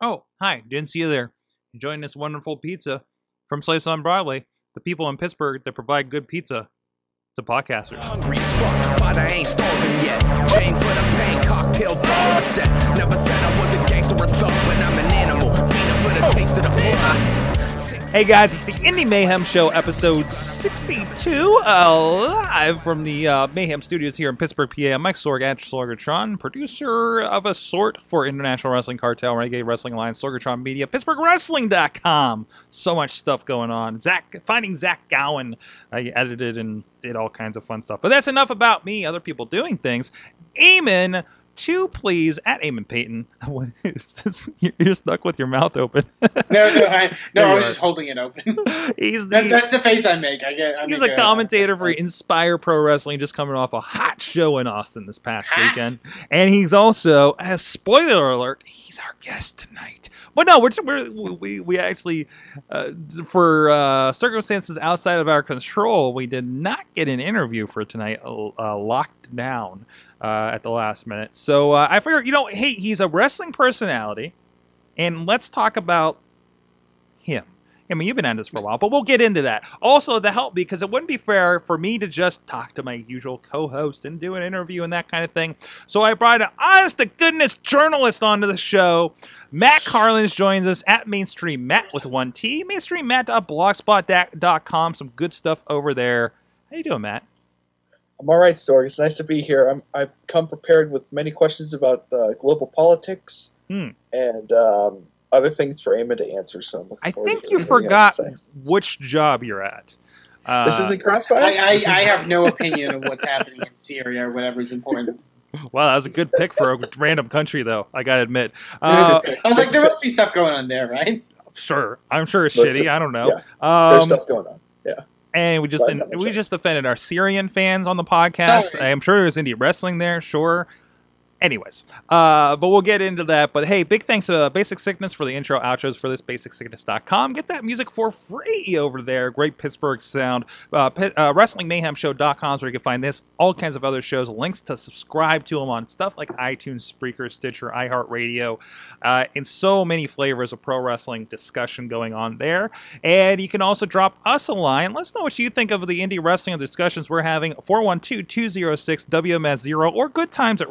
Oh, hi. Didn't see you there. Enjoying this wonderful pizza from Slice on Broadway. The people in Pittsburgh that provide good pizza to podcasters. Hungry as fuck, but I ain't starving yet. Chain for the pain, cocktail dollar set. Never said I was a gangster or thug, but I'm an animal. Feeding for the taste of the floor. Hey guys, it's the Indy Mayhem Show, episode 62, uh, live from the uh, Mayhem Studios here in Pittsburgh, PA. I'm Mike Sorg at Sorgatron, producer of a sort for International Wrestling Cartel, Renegade Wrestling Alliance, Sorgatron Media, PittsburghWrestling.com. So much stuff going on. Zach, finding Zach Gowen. I edited and did all kinds of fun stuff. But that's enough about me, other people doing things. Eamon, two please at Eamon Paton. What is this? You're stuck with your mouth open. No, no, I, no, I was are. just holding it open. He's that, the that's the face I make. I get. I He's make a commentator for Inspire Pro Wrestling, just coming off a hot show in Austin this past Hot. weekend. And he's also, as spoiler alert, he's our guest tonight. But no, we're, we're we we actually, uh, for uh, circumstances outside of our control, we did not get an interview for tonight. Uh, locked down uh, at the last minute, so uh, I figured, you know, hey, he's a wrestling personality, and let's talk about him. I mean, you've been at this for a while, but we'll get into that. Also, to help because it wouldn't be fair for me to just talk to my usual co-host and do an interview and that kind of thing. So I brought an honest to goodness journalist onto the show. Matt Carlins joins us at Mainstream Matt with one T. MainstreamMatt.blogspot.com. Some good stuff over there. How you doing, Matt? I'm all right, Sorg. It's nice to be here. I'm, I've come prepared with many questions about uh, global politics Hmm. and um, other things for Eamon to answer. So I'm looking I forward to think you hearing what he forgot has to say. which job you're at. Uh, This isn't Crossfire. I, I, is- I have no opinion of what's happening in Syria or whatever's important. wow, that was a good pick for a random country, though. I gotta admit. Uh, I was like, there must be stuff going on there, right? Sure, I'm sure it's There's shitty. some- I don't know. There's Um, stuff going on. Yeah. And we just we just offended our Syrian fans on the podcast. Sorry. I'm sure there's indie wrestling there. Sure. Anyways, uh, but we'll get into that. But hey, big thanks to Basic Sickness for the intro outros for this. BasicSickness.com. Get that music for free over there. Great Pittsburgh sound. Uh, uh, WrestlingMayhemShow.com is where you can find this, all kinds of other shows, links to subscribe to them on stuff like iTunes, Spreaker, Stitcher, iHeartRadio, uh, and so many flavors of pro wrestling discussion going on there. And you can also drop us a line. Let us know what you think of the indie wrestling discussions we're having. 412-206-WMS0 or good times at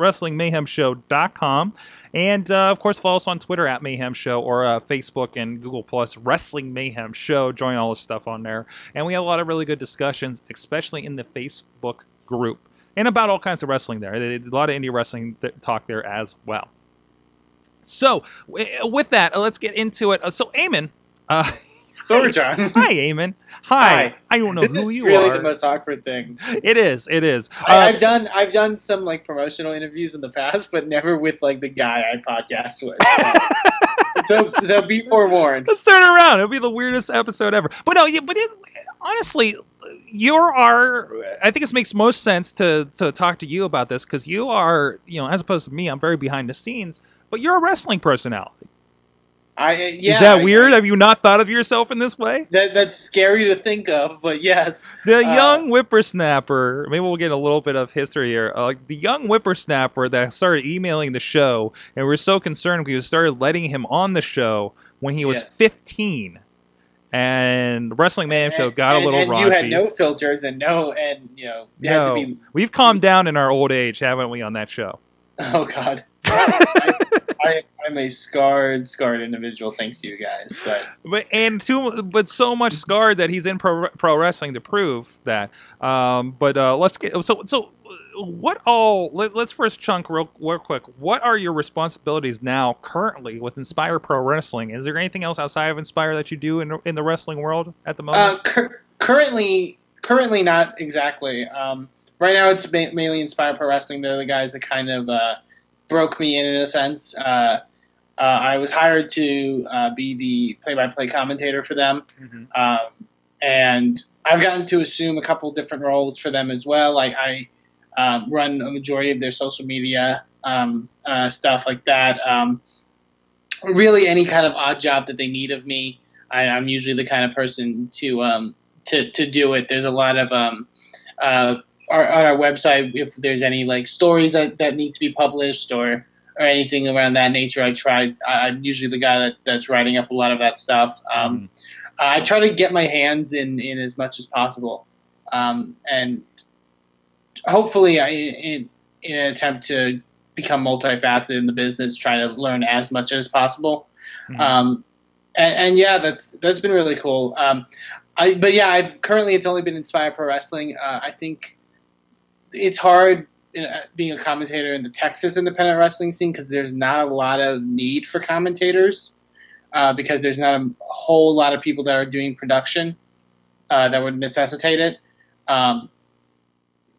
WrestlingMayhemShow.com. And uh, of course, follow us on Twitter at Mayhem Show or uh, Facebook and Google Plus Wrestling Mayhem Show. Join all this stuff on there. And we have a lot of really good discussions, especially in the Facebook group. And about all kinds of wrestling there. A lot of indie wrestling th- talk there as well. So, w- with that, uh, let's get into it. Uh, so, Eamon, uh, Sorry, John. hi, Eamon. Hi. Hi. I don't know this who you really are. Really, the most awkward thing. It is. It is. I, Uh, I've done I've done some like promotional interviews in the past, but never with like the guy I podcast with. so so be forewarned. let's turn around. It'll be the weirdest episode ever. But no, yeah, but it, honestly, you are. I think it makes most sense to to talk to you about this because you are, you know, as opposed to me, I'm very behind the scenes. But you're a wrestling personality. I yeah. is that I- weird? I- Have you not thought of yourself in this way? that that's scary to think of, but yes. The Uh, young whippersnapper. Maybe we'll get a little bit of history here. Uh, the young whippersnapper that started emailing the show, and we're so concerned because we started letting him on the show when he was Yes. 15. And Wrestling Mayhem Show And- got a little and raunchy. You had no filters and no and you know you had to No. be We've calmed down in our old age, haven't we, on that show? oh god. I, I, I'm a scarred, scarred individual thanks to you guys, but But and too, but so much scarred that he's in pro, pro wrestling to prove that. Um, but uh, let's get so so. What all? Let, let's first chunk real, real quick. What are your responsibilities now, currently, with Inspire Pro Wrestling? Is there anything else outside of Inspire that you do in in the wrestling world at the moment? uh, cur- currently, currently not exactly. Um, right now, it's ma- mainly Inspire Pro Wrestling. They're the guys that kind of uh, broke me in in a sense. Uh, uh, I was hired to uh, be the play-by-play commentator for them. Mhm. um, and I've gotten to assume a couple different roles for them as well. Like I um, run a majority of their social media um, uh, stuff like that. Um, really, any kind of odd job that they need of me, I, I'm usually the kind of person to um, to to do it. There's a lot of um, uh, our, on our website if there's any like stories that, that need to be published or or anything around that nature. I try. I'm usually the guy that, that's writing up a lot of that stuff. Um, I try to get my hands in in as much as possible, um, and hopefully, I in, in an attempt to become multifaceted in the business, try to learn as much as possible. Mhm. Um, and, and yeah, that's that's been really cool. Um, I but yeah, I currently it's only been Inspire Pro Wrestling. Uh, I think it's hard uh, being a commentator in the Texas independent wrestling scene because there's not a lot of need for commentators uh, because there's not a whole lot of people that are doing production uh, that would necessitate it. Um,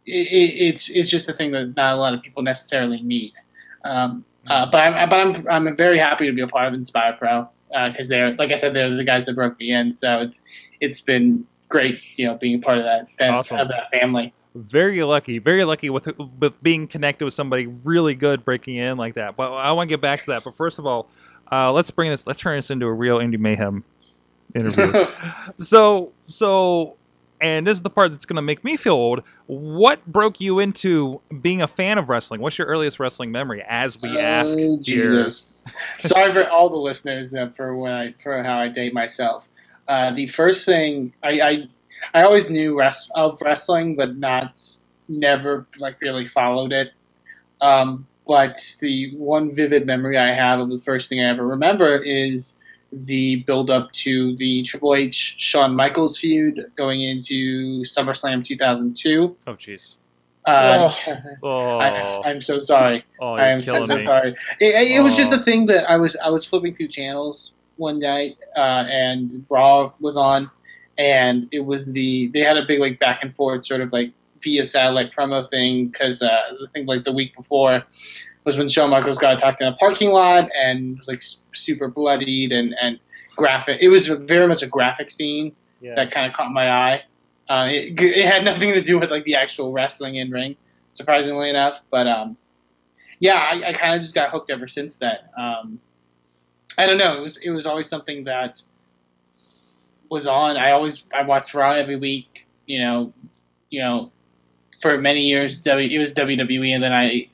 it, it. It's it's just a thing that not a lot of people necessarily need. Um, uh, but I'm but I'm I'm very happy to be a part of Inspire Pro because they're like I said they're the guys that broke me in. So it's it's been great, you know, being a part of that that, Awesome. of that family. Very lucky, very lucky with with being connected with somebody really good breaking in like that. But I want to get back to that. But first of all, uh, let's bring this. Let's turn this into a real indie mayhem interview. so so, and this is the part that's going to make me feel old. What broke you into being a fan of wrestling? What's your earliest wrestling memory? As we ask Oh, here. Jesus. Sorry for all the listeners uh, for when I for how I date myself. Uh, the first thing I, I I always knew res- of wrestling, but not never like really followed it. Um, but the one vivid memory I have of the first thing I ever remember is the build up to the Triple H Shawn Michaels feud going into SummerSlam 2002. Oh jeez. Uh, Oh, I, I'm so sorry. oh, I you're am so, killing so me. sorry. It, it was just Oh. a thing that I was I was flipping through channels one night, uh, and Raw was on, and it was the they had a big like back and forth sort of like via satellite promo thing because uh, I think like the week before was when Shawn Michaels got attacked in a parking lot and was like super bloodied and and graphic. It was very much a graphic scene Yeah. that kind of caught my eye. Uh, it, it had nothing to do with like the actual wrestling in ring, surprisingly enough. But um, yeah, I, I kind of just got hooked ever since then. Um, I don't know. It was it was always something that was on. I always I watched Raw every week. You know, you know, for many years W it was WWE, and then I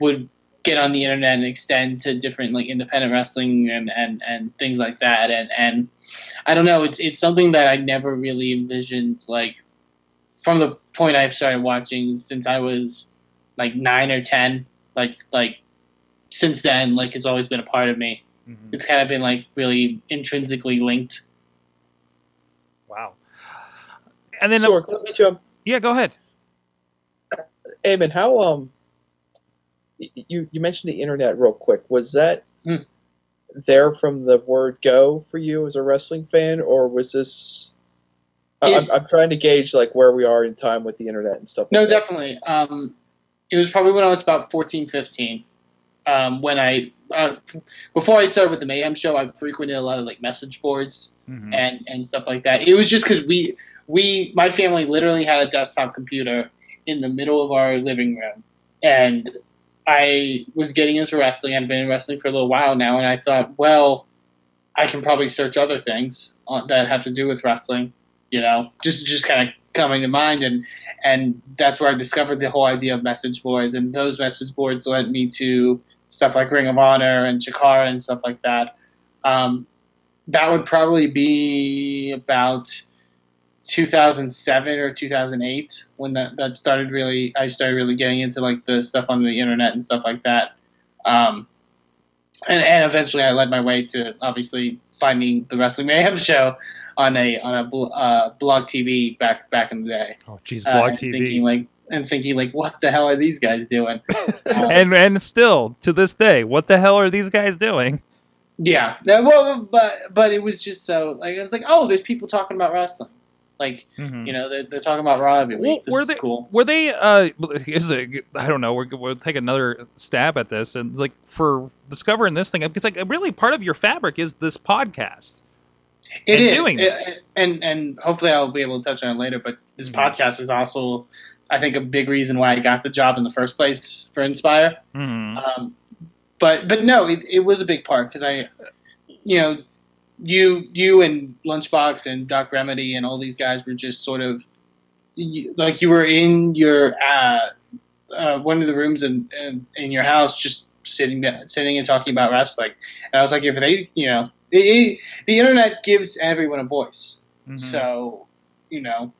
would get on the internet and extend to different like independent wrestling and and and things like that. And and I don't know. It's it's something that I never really envisioned like from the point I've started watching since I was like nine or ten. Like like since then, like it's always been a part of me. Mhm. It's kind of been like really intrinsically linked. Wow. And then, Sorg, let me jump. yeah, go ahead. Eamon, how um, you you mentioned the internet real quick. Was that Hmm. there from the word go for you as a wrestling fan, or was this? I- Yeah. I'm, I'm trying to gauge like where we are in time with the internet and stuff. No, like that. definitely. Um, it was probably when I was about 14, 15. Um, when I uh, before I started with the Mayhem show, I frequented a lot of like message boards Mhm. and and stuff like that. It was just because we we my family literally had a desktop computer in the middle of our living room, and I was getting into wrestling. I'd been in wrestling for a little while now, and I thought, well, I can probably search other things that have to do with wrestling. You know, just just kind of coming to mind, and and that's where I discovered the whole idea of message boards, and those message boards led me to stuff like Ring of Honor and Chikara and stuff like that. Um, that would probably be about 2007 or 2008 when that, that started really I started really getting into like the stuff on the internet and stuff like that um, and, and eventually I led my way to obviously finding the Wrestling Mayhem show on a on a bl- uh, blog TV back back in the day Oh, geez, Uh, blog and TV. thinking like and thinking like what the hell are these guys doing Uh, and and still to this day, what the hell are these guys doing? Yeah. Well, but but it was just so like I was like, oh, there's people talking about wrestling. Like Mhm. you know, they're, they're talking about Raw every Well, week. This were they cool. were they uh is it, I don't know we're, we'll take another stab at this and like for discovering this thing because like really part of your fabric is this podcast It and is, doing It- this. and and hopefully I'll be able to touch on it later. But this Mhm. podcast is also, I think, a big reason why I got the job in the first place for Inspire. Mhm. Um, but but no, it, it was a big part because I, you know, you you and Lunchbox and Doc Remedy and all these guys were just sort of like you were in your uh, uh, one of the rooms in, in in your house just sitting down, sitting and talking about wrestling. And I was like, if they, you know, it, it, the internet gives everyone a voice. Mhm. So, you know,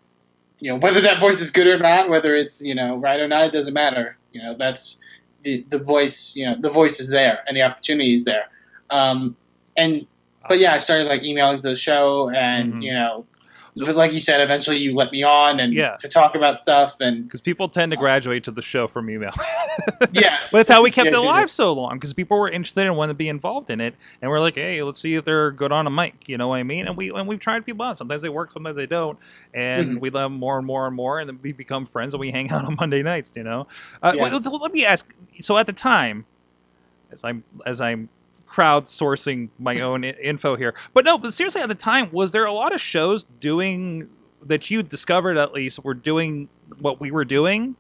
you know whether that voice is good or not, whether it's you know right or not, it doesn't matter. You know, that's the the voice. You know, the voice is there and the opportunity is there. Um, and but yeah, I started like emailing to the show, and Mhm. you know, like you said, eventually you let me on and Yeah. to talk about stuff and because people tend to graduate to the show from email. yes, but that's how we kept Yeah, it yeah, alive so long because people were interested and wanted to be involved in it, and we're like, hey, let's see if they're good on a mic. You know what I mean? And we and we've tried people out. Sometimes they work, sometimes they don't, and Mhm. we love them more and more and more, and then we become friends and we hang out on Monday nights. You know? Uh, Yeah. let, let me ask. So at the time, as I'm as I'm crowdsourcing my own info here, but no, but seriously, at the time, was there a lot of shows doing that you discovered at least were doing what we were doing?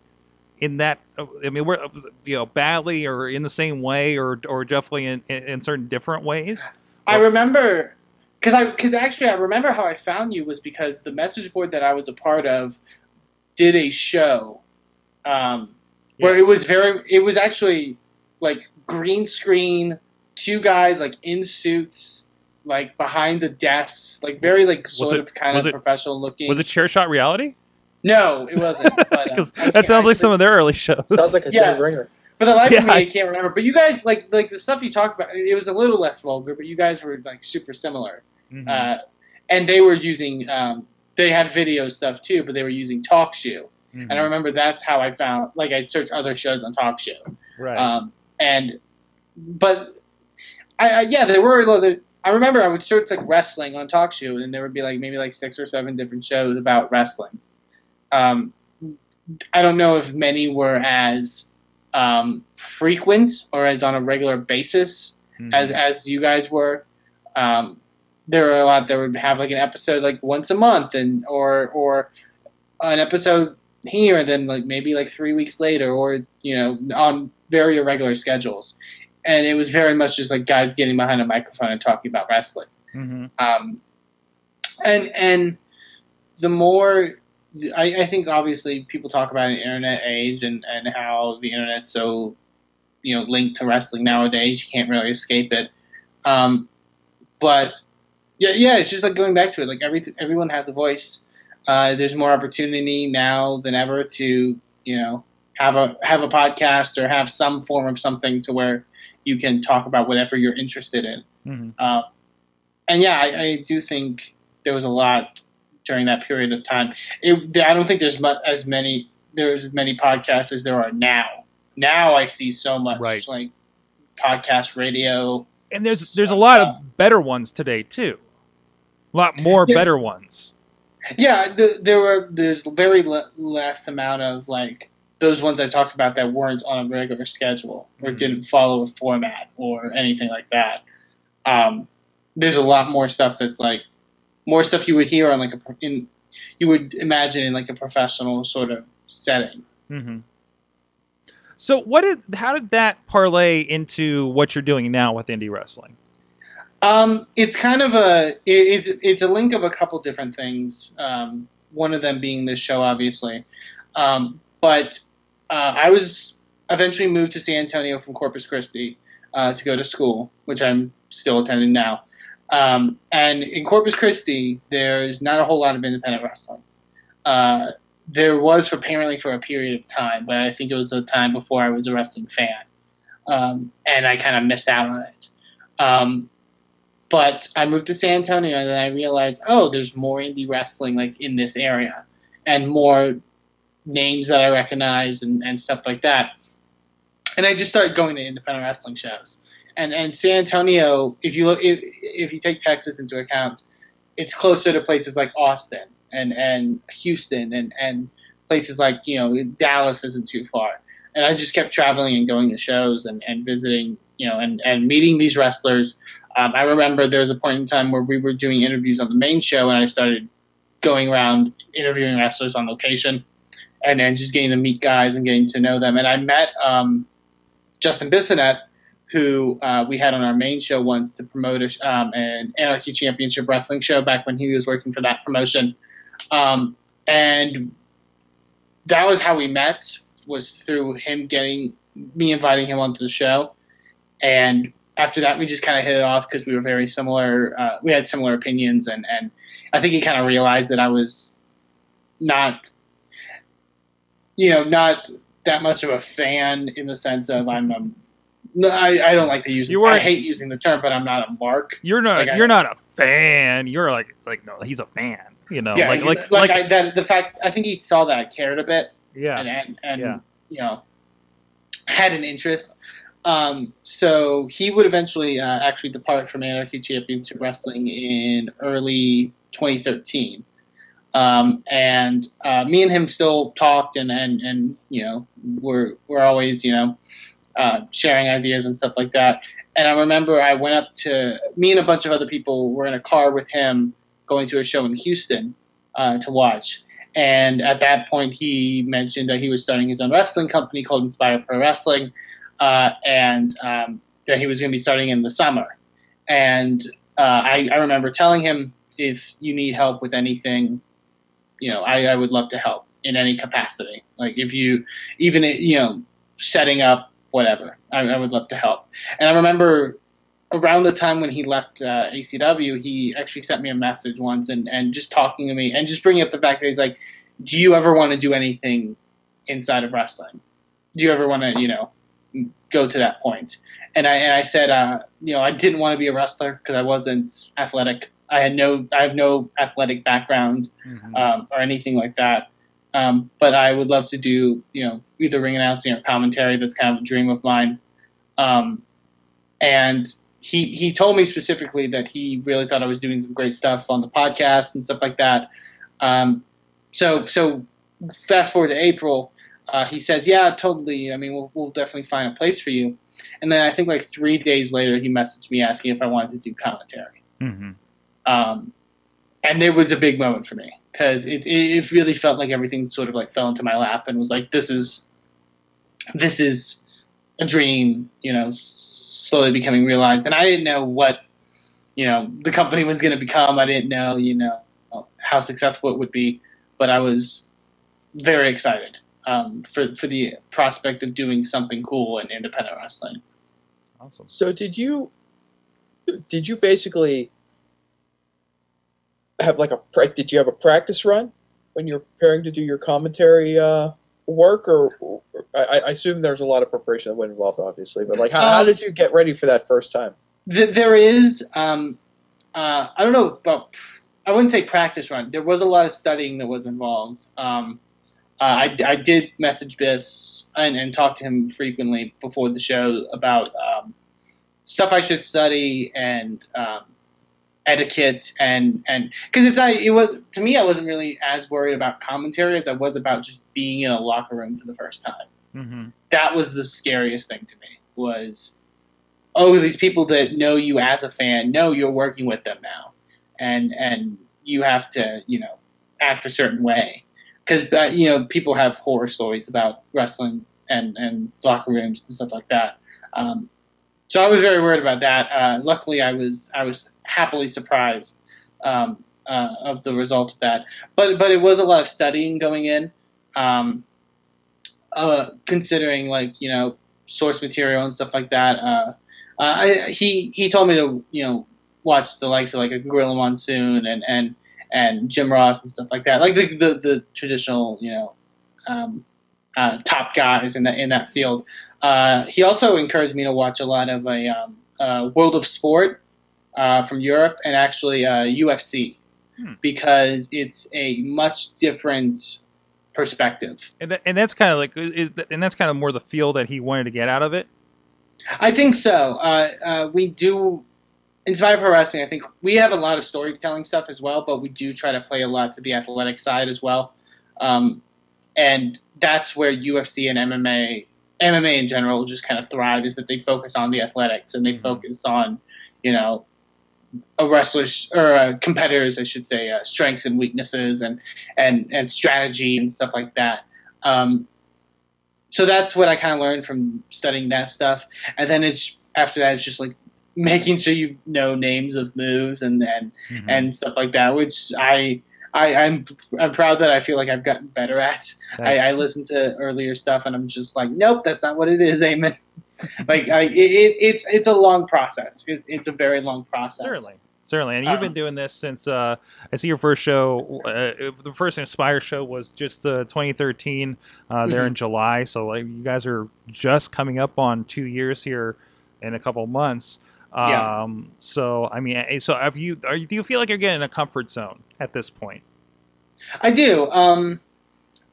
in that I mean we're you know badly or in the same way or or definitely in, in, in certain different ways. I remember because I because actually I remember how I found you was because the message board that I was a part of did a show um, where it was very it was actually like green screen two guys like in suits like behind the desks like very like sort it- of kind of it- professional looking Was it chair shot reality? no it wasn't uh, Because I that sounds like some of their early shows. Sounds like a Yeah. dead ringer. For the life of me, I can't remember. But you guys, like, like the stuff you talked about, it was a little less vulgar, but you guys were like super similar. Mhm. Uh, and they were using, um, they had video stuff too, but they were using TalkShoe. Mhm. And I remember that's how I found, like, I searched other shows on TalkShoe. right. Um, and, but, I, I yeah, there were other. I remember I would search like wrestling on TalkShoe, and there would be like maybe like six or seven different shows about wrestling. Um, I don't know if many were as um, frequent or as on a regular basis Mhm. as as you guys were. Um, there were a lot that would have like an episode like once a month, and or or an episode here, and then like maybe like three weeks later, or you know on very irregular schedules. And it was very much just like guys getting behind a microphone and talking about wrestling. Mhm. Um, and and the more I, I think obviously people talk about an internet age and, and how the internet's so you know linked to wrestling nowadays you can't really escape it um, but yeah yeah it's just like going back to it like every everyone has a voice uh, there's more opportunity now than ever to you know have a have a podcast or have some form of something to where you can talk about whatever you're interested in Mhm. uh, and yeah, I, I do think there was a lot during that period of time. It, I don't think there's mu- as many there's as many podcasts as there are now. Now I see so much Right. like podcast radio. And there's there's a lot of better ones today too. A lot more better ones. Yeah, the, there were there's very le- less amount of like those ones I talked about that weren't on a regular schedule or Mhm. didn't follow a format or anything like that. Um, there's a lot more stuff that's like more stuff you would hear on like a in you would imagine in like a professional sort of setting. hmm So what did how did that parlay into what you're doing now with indie wrestling? Um, it's kind of a it, it's it's a link of a couple different things. Um, one of them being this show, obviously. Um, but uh, I was eventually moved to San Antonio from Corpus Christi uh, to go to school, which I'm still attending now. Um, and in Corpus Christi, there's not a whole lot of independent wrestling. Uh, there was for apparently for a period of time, but I think it was a time before I was a wrestling fan, um, and I kind of missed out on it. Um, but I moved to San Antonio and I realized, oh, there's more indie wrestling like in this area, and more names that I recognize and, and stuff like that. And I just started going to independent wrestling shows. And and San Antonio, if you look, if, if you take Texas into account, it's closer to places like Austin and and Houston and and places like you know Dallas isn't too far. And I just kept traveling and going to shows and, and visiting, you know, and, and meeting these wrestlers. Um, I remember there was a point in time where we were doing interviews on the main show, and I started going around interviewing wrestlers on location, and then just getting to meet guys and getting to know them. And I met um, Justin Bissonette, who uh, we had on our main show once to promote a, um, an Anarchy Championship Wrestling show back when he was working for that promotion, um, and that was how we met. Was through him getting me inviting him onto the show, and after that, we just kind of hit it off because we were very similar. Uh, we had similar opinions, and and I think he kind of realized that I was not, you know, not that much of a fan in the sense of I'm. Um, no, I, I don't like to use. You. I hate using the term, but I'm not a mark. You're not. Like you're not a fan. You're like like no. He's a fan. You know. yeah, like like like, like. I, that, the fact I think he saw that I cared a bit, yeah. and and, and Yeah. you know had an interest. Um, so he would eventually uh, actually depart from Anarchy Championship Wrestling in early 2013. Um, and uh, me and him still talked, and, and, and you know we're we're always you know uh, sharing ideas and stuff like that. And I remember I went up to me and a bunch of other people were in a car with him going to a show in Houston uh, to watch. And at that point, he mentioned that he was starting his own wrestling company called Inspire Pro Wrestling, uh, and um, that he was going to be starting in the summer. And uh, I, I remember telling him, if you need help with anything, you know, I, I would love to help in any capacity. Like if you, even you know, setting up whatever, I, I would love to help. And I remember around the time when he left uh, ACW, he actually sent me a message once and, and just talking to me and just bringing up the fact that he's like, do you ever want to do anything inside of wrestling? Do you ever want to, you know, go to that point? And I and I said, uh, you know, I didn't want to be a wrestler because I wasn't athletic. I had no, I have no athletic background Mhm. um, or anything like that. Um, but I would love to do, you know, either ring announcing or commentary. That's kind of a dream of mine. Um, and he he told me specifically that he really thought I was doing some great stuff on the podcast and stuff like that. Um, so so fast forward to April, uh, he says, "Yeah, totally. I mean, we'll we'll definitely find a place for you." And then I think like three days later, he messaged me asking if I wanted to do commentary. Mhm. Um, and it was a big moment for me because it, it, it really felt like everything sort of like fell into my lap and was like, this is, this is a dream, you know, slowly becoming realized. And I didn't know what, you know, the company was going to become. I didn't know, you know, how successful it would be, but I was very excited um, for for the prospect of doing something cool in independent wrestling. Awesome. So did you did you basically have like a did you have a practice run when you were preparing to do your commentary uh, work or, or I, I assume there's a lot of preparation that went involved obviously but like how, how Um, did you get ready for that first time Th- there is um, uh, I don't know about I wouldn't say practice run. There was a lot of studying that was involved. Um, uh, I, I did message Biss and, and talk to him frequently before the show about um, stuff I should study and um, etiquette and and because it's it was to me I wasn't really as worried about commentary as I was about just being in a locker room for the first time. Hmm that was the scariest thing to me was oh these people that know you as a fan know you're working with them now. And and you have to you know act a certain way. Because uh, you know people have horror stories about wrestling and and locker rooms and stuff like that. Um, so I was very worried about that. Uh, luckily I was I was happily surprised um, uh, of the result of that but but it was a lot of studying going in um, uh, considering like you know source material and stuff like that. Uh, uh, I, he he told me to you know watch the likes of like a Gorilla Monsoon and and and Jim Ross and stuff like that, like the the, the traditional you know um, uh, top guys in that in that field. Uh, he also encouraged me to watch a lot of a um, uh, World of Sport uh, from Europe and actually uh, UFC Hmm. because it's a much different perspective. And that, and that's kind of like is and that's kind of more the feel that he wanted to get out of it. I think so. Uh, uh, we do Inspire Pro Wrestling. I think we have a lot of storytelling stuff as well, but we do try to play a lot to the athletic side as well. Um, and that's where UFC and MMA, MMA in general, just kind of thrive. Is that they focus on the athletics and they Mhm. focus on, you know, a wrestler's or uh, competitors, I should say, uh, strengths and weaknesses and and and strategy and stuff like that. Um, so that's what I kind of learned from studying that stuff. And then it's after that, it's just like making sure you know names of moves and and, Mhm. and stuff like that, which I. I, I'm I'm proud that I feel like I've gotten better at. I, I listen to earlier stuff and I'm just like, nope, that's not what it is, Amen. like, like it, it, it's it's a long process. It's, it's a very long process. Certainly. Certainly, and you've been Um, doing this since uh, I see your first show. Uh, the first Inspire show was just uh, 2013 uh, there in July. So like you guys are just coming up on two years here in a couple months. Yeah. Um, So I mean, eh, so have you? Are you? Do you feel like you're getting a comfort zone at this point? I do. Um,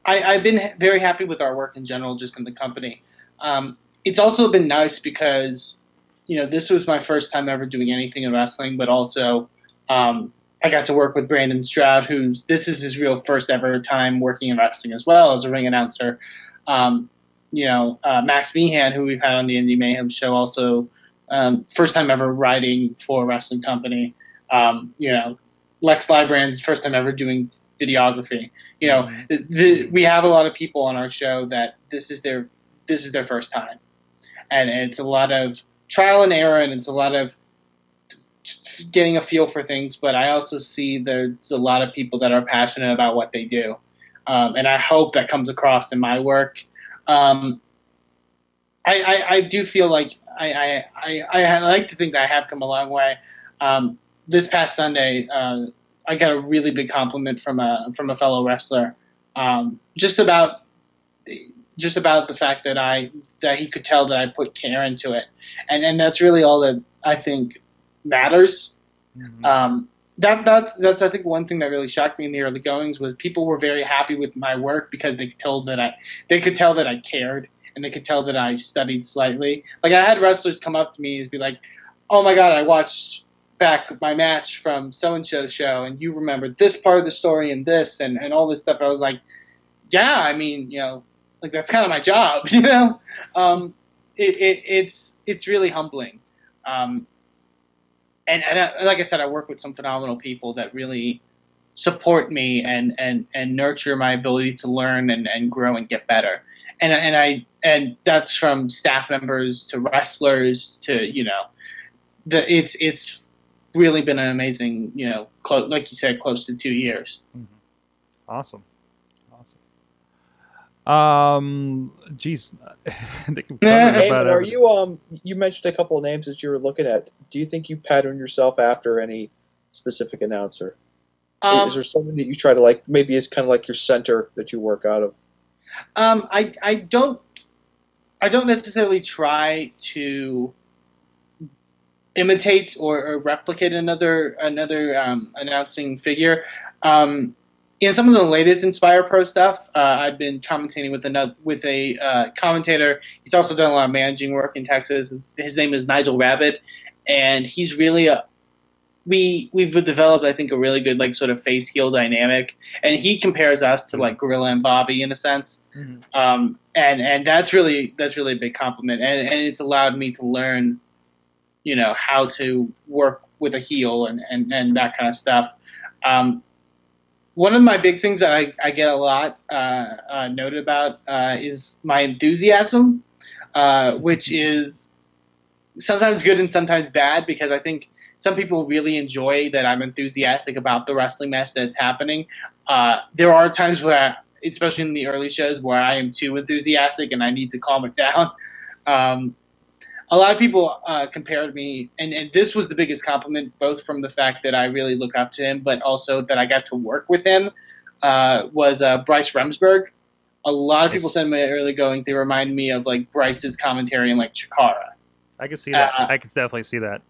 I, I've been very happy with our work in general, just in the company. Um, it's also been nice because, you know, this was my first time ever doing anything in wrestling, but also um, I got to work with Brandon Stroud, who's this is his real first ever time working in wrestling as well as a ring announcer. Um, you know, uh, Max Meehan, who we've had on the Indie Mayhem show, also um, first time ever writing for a wrestling company. Um, you know, Lex Lybrand's first time ever doing videography. You know, the, we have a lot of people on our show that this is their this is their first time, and it's a lot of trial and error, and it's a lot of getting a feel for things. But I also see there's a lot of people that are passionate about what they do, um, and I hope that comes across in my work. Um, I, I, I do feel like I, I, I, I like to think that I have come a long way. Um, this past Sunday, uh, I got a really big compliment from a from a fellow wrestler, um, just about just about the fact that I that he could tell that I put care into it, and and that's really all that I think matters. Um, that that's that's I think one thing that really shocked me in the early goings was people were very happy with my work because they tell that I they could tell that I cared and they could tell that I studied slightly. Like I had wrestlers come up to me and be like, "Oh my god, I watched back my match from so and so show, and you remember this part of the story and this and and all this stuff." I was like, "Yeah, I mean, you know, like that's kind of my job, you know." Um, it, it it's it's really humbling. Um, and, and I, like I said, I work with some phenomenal people that really support me and, and, and nurture my ability to learn and, and grow and get better. And, and I and that's from staff members to wrestlers to you know, the it's it's really been an amazing you know clo- like you said close to two years. Awesome. Awesome. Um, geez, I think we've Yeah. Hey, about are you um? You mentioned a couple of names that you were looking at. Do you think you pattern yourself after any specific announcer? Is- Um, is there someone that you try to like? Maybe it's kind of like your center that you work out of. Um, I I don't I don't necessarily try to imitate or, or replicate another another um, announcing figure. Um, in some of the latest Inspire Pro stuff, uh, I've been commentating with another with a uh, commentator. He's also done a lot of managing work in Texas. His, his name is Nigel Rabbit, and he's really a we we've developed I think a really good like sort of face heel dynamic, and he compares us to like Gorilla and Bobby in a sense Mhm. um, and and that's really that's really a big compliment, and and it's allowed me to learn, you know, how to work with a heel and and, and that kind of stuff. Um, one of my big things that I, I get a lot uh, uh, noted about uh, is my enthusiasm, uh, which is sometimes good and sometimes bad because I think some people really enjoy that I'm enthusiastic about the wrestling match that's happening. Uh, there are times where, I, especially in the early shows, where I am too enthusiastic and I need to calm it down. Um, a lot of people uh, compared me, and, and this was the biggest compliment, both from the fact that I really look up to him, but also that I got to work with him, uh, was uh, Bryce Remsburg. A lot of people said in my early goings they remind me of like Bryce's commentary in like Chikara. I can see that. Uh, I can definitely see that.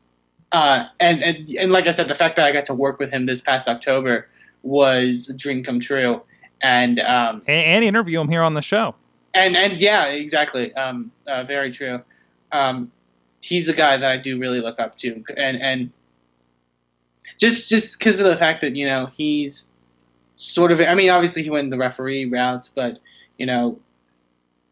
Uh, and, and and like I said, the fact that I got to work with him this past October was a dream come true. And um, And, and interview him here on the show. and and yeah, exactly. Um, uh, very true. Um, he's a guy that I do really look up to, and and just just because of the fact that you know he's sort of. I mean, obviously he went the referee route, but you know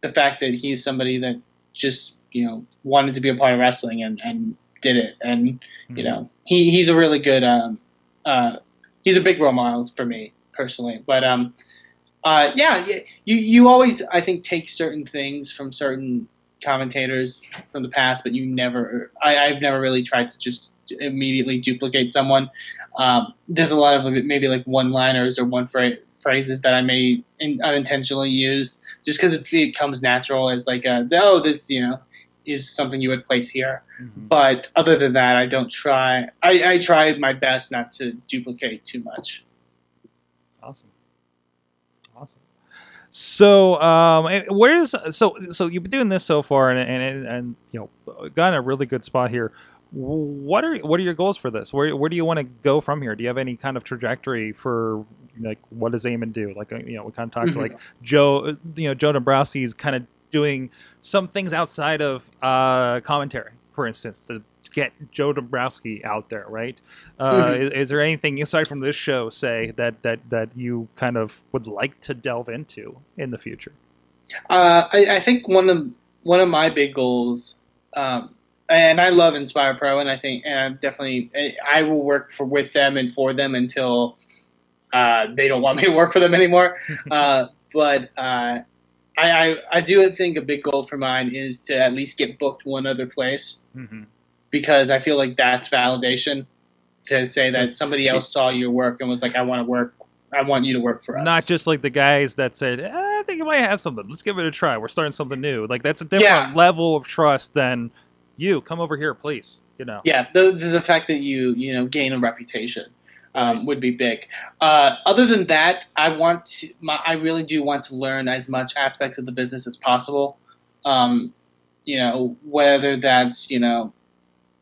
the fact that he's somebody that just you know wanted to be a part of wrestling and and did it, and you know he he's a really good um uh he's a big role model for me personally, but um uh, yeah, you you always I think take certain things from certain commentators from the past, but you never I, I've never really tried to just immediately duplicate someone. Um, there's a lot of maybe like one-liners or one phra- phrases that I may in, unintentionally use just because it's it comes natural as like a oh this you know is something you would place here. Mhm. But other than that, I don't try. I, I try my best not to duplicate too much. Awesome. Awesome. So, um, where's so so you've been doing this so far, and and and you know, gotten a really good spot here. What are what are your goals for this? Where where do you want to go from here? Do you have any kind of trajectory for like what does Eamon do? Like uh, you know, we kind of talked Mhm. like Joe, you know, Joe Dombrowski is kind of doing some things outside of uh, commentary, for instance, to get Joe Dombrowski out there, right? Uh, Mhm. is, is there anything aside from this show, say that that that you kind of would like to delve into in the future? Uh, I, I think one of one of my big goals, um, and I love Inspire Pro, and I think, and I'm definitely, I will work for with them and for them until uh, they don't want me to work for them anymore. uh, but uh, I, I, I do think a big goal for mine is to at least get booked one other place Mm-hmm. because I feel like that's validation to say that somebody else saw your work and was like, I want to work, I want you to work for us. Not just like the guys that said, eh, "I think it might have something. Let's give it a try. We're starting something new." Like that's a different Yeah. level of trust than you. Come over here, please. You know. yeah the, the the fact that you you know gain a reputation um, would be big. Uh, other than that i want to my, i really do want to learn as much aspects of the business as possible. Um, you know whether that's you know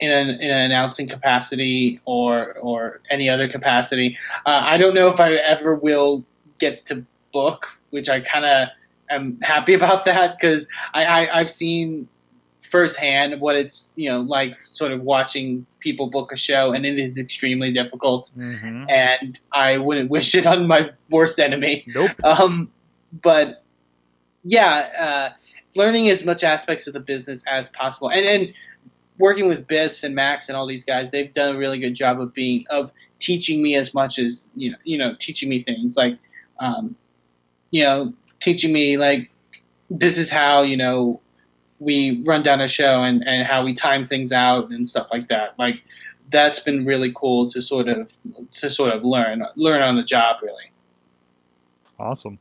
in an, in an announcing capacity or or any other capacity. Uh, i don't know if i ever will get to book which i kind of am happy about that because I, I i've seen firsthand what it's you know like sort of watching people book a show and it is extremely difficult Mm-hmm. and I wouldn't wish it on my worst enemy. Nope. Um, but yeah, uh, learning as much aspects of the business as possible, and and working with Biss and Max and all these guys, they've done a really good job of being of teaching me as much as you know, you know, teaching me things like, um, you know, teaching me like this is how you know we run down a show and and how we time things out and stuff like that. Like that's been really cool to sort of to sort of learn learn on the job really. Awesome.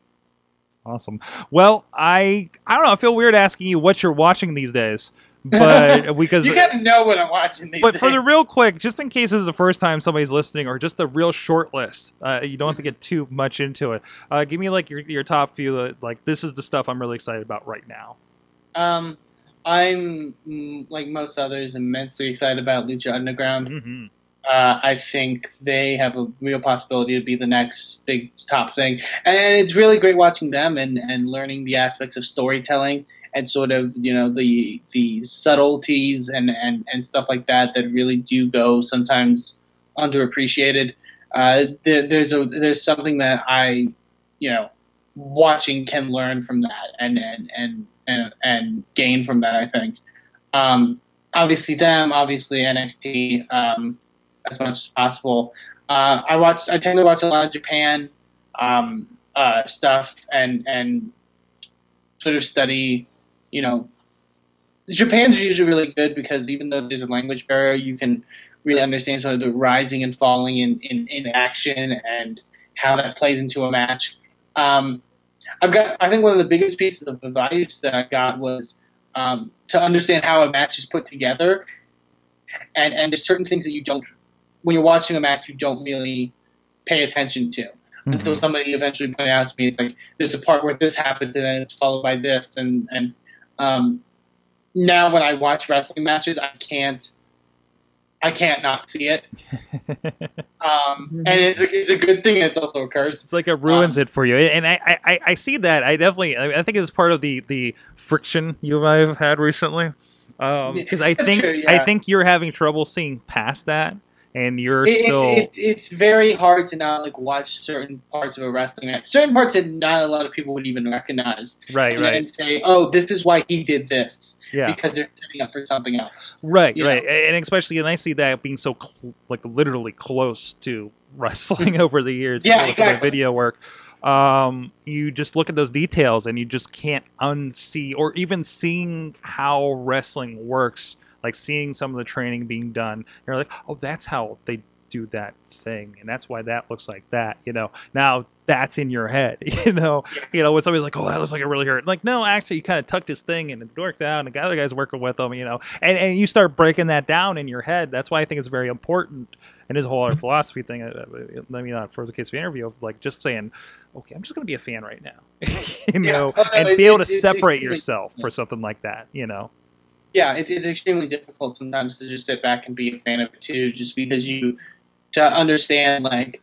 Awesome. Well, I I don't know. I feel weird asking you what you're watching these days, but because you gotta know what I'm watching these but days. for the real quick, just in case this is the first time somebody's listening, or just the real short list, uh, you don't have to get too much into it. Uh, give me like your your top few. Like this is the stuff I'm really excited about right now. um, I'm mm, like most others immensely excited about Lucha Underground. hmm Uh, I think they have a real possibility to be the next big top thing, and it's really great watching them and, and learning the aspects of storytelling and sort of you know the the subtleties and, and, and stuff like that that really do go sometimes underappreciated. Uh, there, there's a there's something that I you know watching can learn from that and and and and, and gain from that. I think. Um, obviously them, obviously NXT. Um, as much as possible. Uh, I watch. I tend to watch a lot of Japan um, uh, stuff and and sort of study. You know, Japan's usually really good because even though there's a language barrier, you can really understand sort of the rising and falling in in, in action and how that plays into a match. Um, I've got. I think one of the biggest pieces of advice that I got was um, to understand how a match is put together, and and there's certain things that you don't when you're watching a match you don't really pay attention to until somebody eventually pointed out to me it's like there's a part where this happens and then it's followed by this and and um, now when I watch wrestling matches I can't I can't not see it. Um, and it's a, it's a good thing it's also a curse. It's like it ruins Um, it for you, and I, I, I- I see that. I definitely, I I think it's part of the the friction you and I have had recently. Because I think true, I think you're having trouble seeing past that, and you're It- still it's, it's, it's very hard to not like watch certain parts of a wrestling match certain parts that not a lot of people would even recognize right, and right, then say oh this is why he did this yeah, because they're setting up for something else right, you right, know. and especially, and I see that being so cl- like literally close to wrestling over the years. Yeah, exactly. video work. Um, you just look at those details, and you just can't unsee, or even seeing how wrestling works. Like seeing some of the training being done, you're like, oh, that's how they do that thing, and that's why that looks like that. You know, now that's in your head. You know, you know when somebody's like, "Oh, that looks like it really hurt," like, no, actually, he kind of tucked his thing and it worked out, and the other guy's working with him. You know, and and you start breaking that down in your head. That's why I think it's very important. And his whole other philosophy thing. uh, I mean, not for the case of the interview of like just saying, "Okay, I'm just going to be a fan right now," you Yeah. know, Oh, no, and it- be able to it- separate extremely- yourself for something like that. You know. Yeah, it, it's extremely difficult sometimes to just sit back and be a fan of it too, just because you to understand like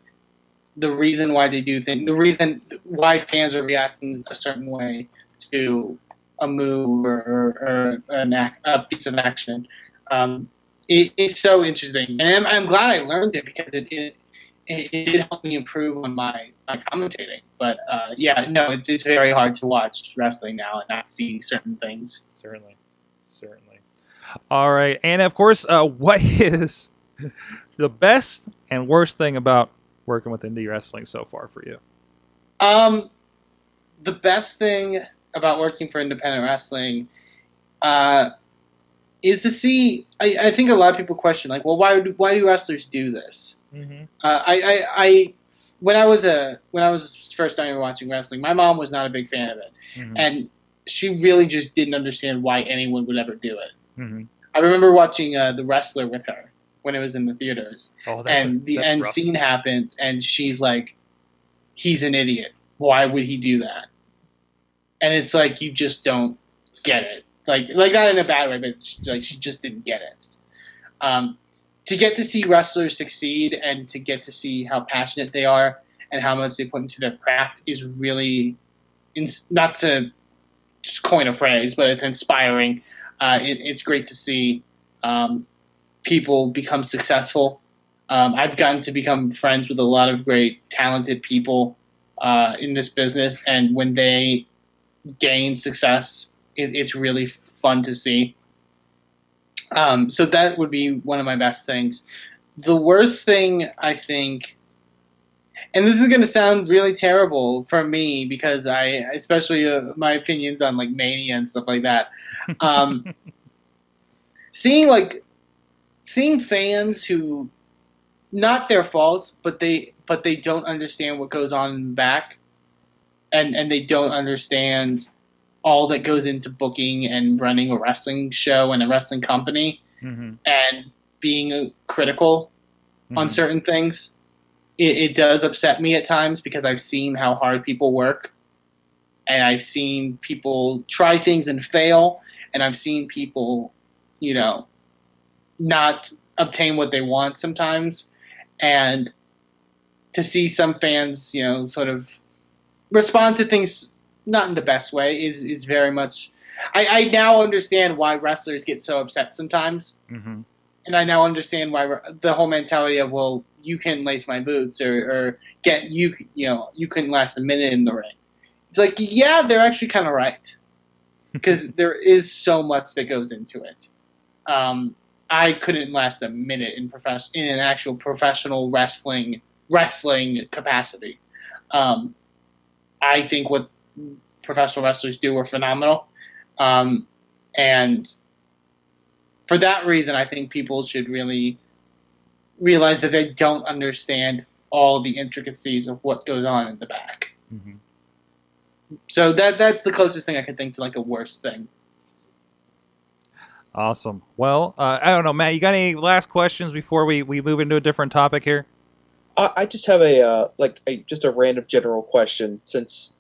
the reason why they do things, the reason why fans are reacting a certain way to a move or, or, or an ac a piece of action. Um, it, it's so interesting, and I'm, I'm glad I learned it because it. it it, did help me improve on my, my commentating, but uh, yeah, no, it's it's very hard to watch wrestling now and not see certain things. Certainly. All right, and of course, uh, what is the best and worst thing about working with indie wrestling so far for you? Um, the best thing about working for independent wrestling, uh, is to see. I, I think a lot of people question like, well, why do why do wrestlers do this? Mm-hmm. Uh, I, I, I, when I was a when I was first starting watching wrestling, my mom was not a big fan of it, Mm-hmm. and she really just didn't understand why anyone would ever do it. Mm-hmm. I remember watching uh, the wrestler with her when it was in the theaters, Oh, and the end rough. scene happens, and she's like, "He's an idiot. Why would he do that?" And it's like you just don't get it, like like not in a bad way, but she, like she just didn't get it. Um, to get to see wrestlers succeed and to get to see how passionate they are and how much they put into their craft is really, ins- not to coin a phrase, but it's inspiring. Uh, it, it's great to see um, people become successful. Um, I've gotten to become friends with a lot of great, talented people uh, in this business, and when they gain success, it, it's really fun to see. Um, so that would be one of my best things. The worst thing, I think, and this is going to sound really terrible for me because I, especially uh, my opinions on like Mania and stuff like that. Um, seeing like seeing fans who not their faults, but they but they don't understand what goes on in the back and and they don't understand all that goes into booking and running a wrestling show and a wrestling company Mm-hmm. and being uh, critical on Mhm. certain things it, it does upset me at times because i've seen how hard people work and i've seen people try things and fail and i've seen people you know not obtain what they want sometimes and to see some fans you know sort of respond to things not in the best way is is very much I, I now understand why wrestlers get so upset sometimes Mm-hmm. and I now understand why the whole mentality of well, you can lace my boots or, or get you you know you couldn't last a minute in the ring. It's like yeah, they're actually kind of right because there is so much that goes into it. Um, I couldn't last a minute in profess- in an actual professional wrestling wrestling capacity. Um, I think what professional wrestlers do are phenomenal, um, and for that reason, I think people should really realize that they don't understand all the intricacies of what goes on in the back. Mm-hmm. So that that's the closest thing I could think to like a worse thing. Awesome. Well, uh, I don't know, Matt. You got any last questions before we, we move into a different topic here? I, I just have a uh, like a just a random general question since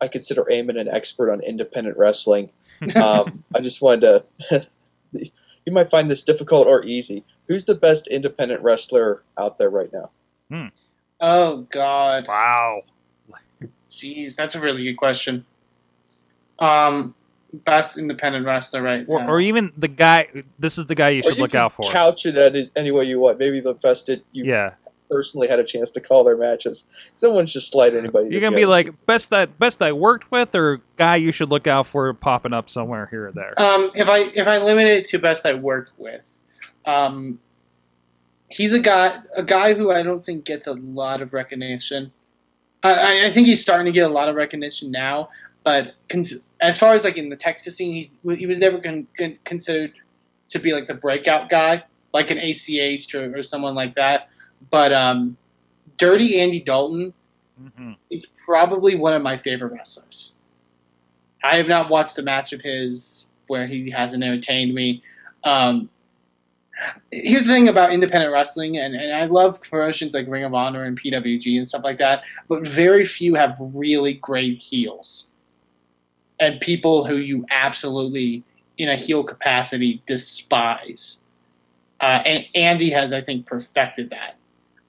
I consider Eamon an expert on independent wrestling. Um, I just wanted to. you might find this difficult or easy. Who's the best independent wrestler out there right now? Oh God, Wow. Jeez, that's a really good question. Um, best independent wrestler right Or, now. or even the guy. This is the guy you Or should you look can out for. Couch it at is- any way you want. Maybe the best that you yeah, personally had a chance to call their matches. Someone's just slide anybody. you're gonna be like best that best I worked with, or guy you should look out for popping up somewhere here or there. Um, if I if I limit it to best I work with, um, he's a guy a guy who I don't think gets a lot of recognition. I- I, think he's starting to get a lot of recognition now, but cons- as far as like in the Texas scene, he's he was never con- con- considered to be like the breakout guy, like an ACH or, or someone like that. but um, Dirty Andy Dalton hmm is probably one of my favorite wrestlers. I have not watched a match of his where he hasn't entertained me. Um, here's the thing about independent wrestling, and, and I love promotions like Ring of Honor and PWG and stuff like that, but very few have really great heels. And people who you absolutely, in a heel capacity, despise. Uh, and Andy has, I think, perfected that.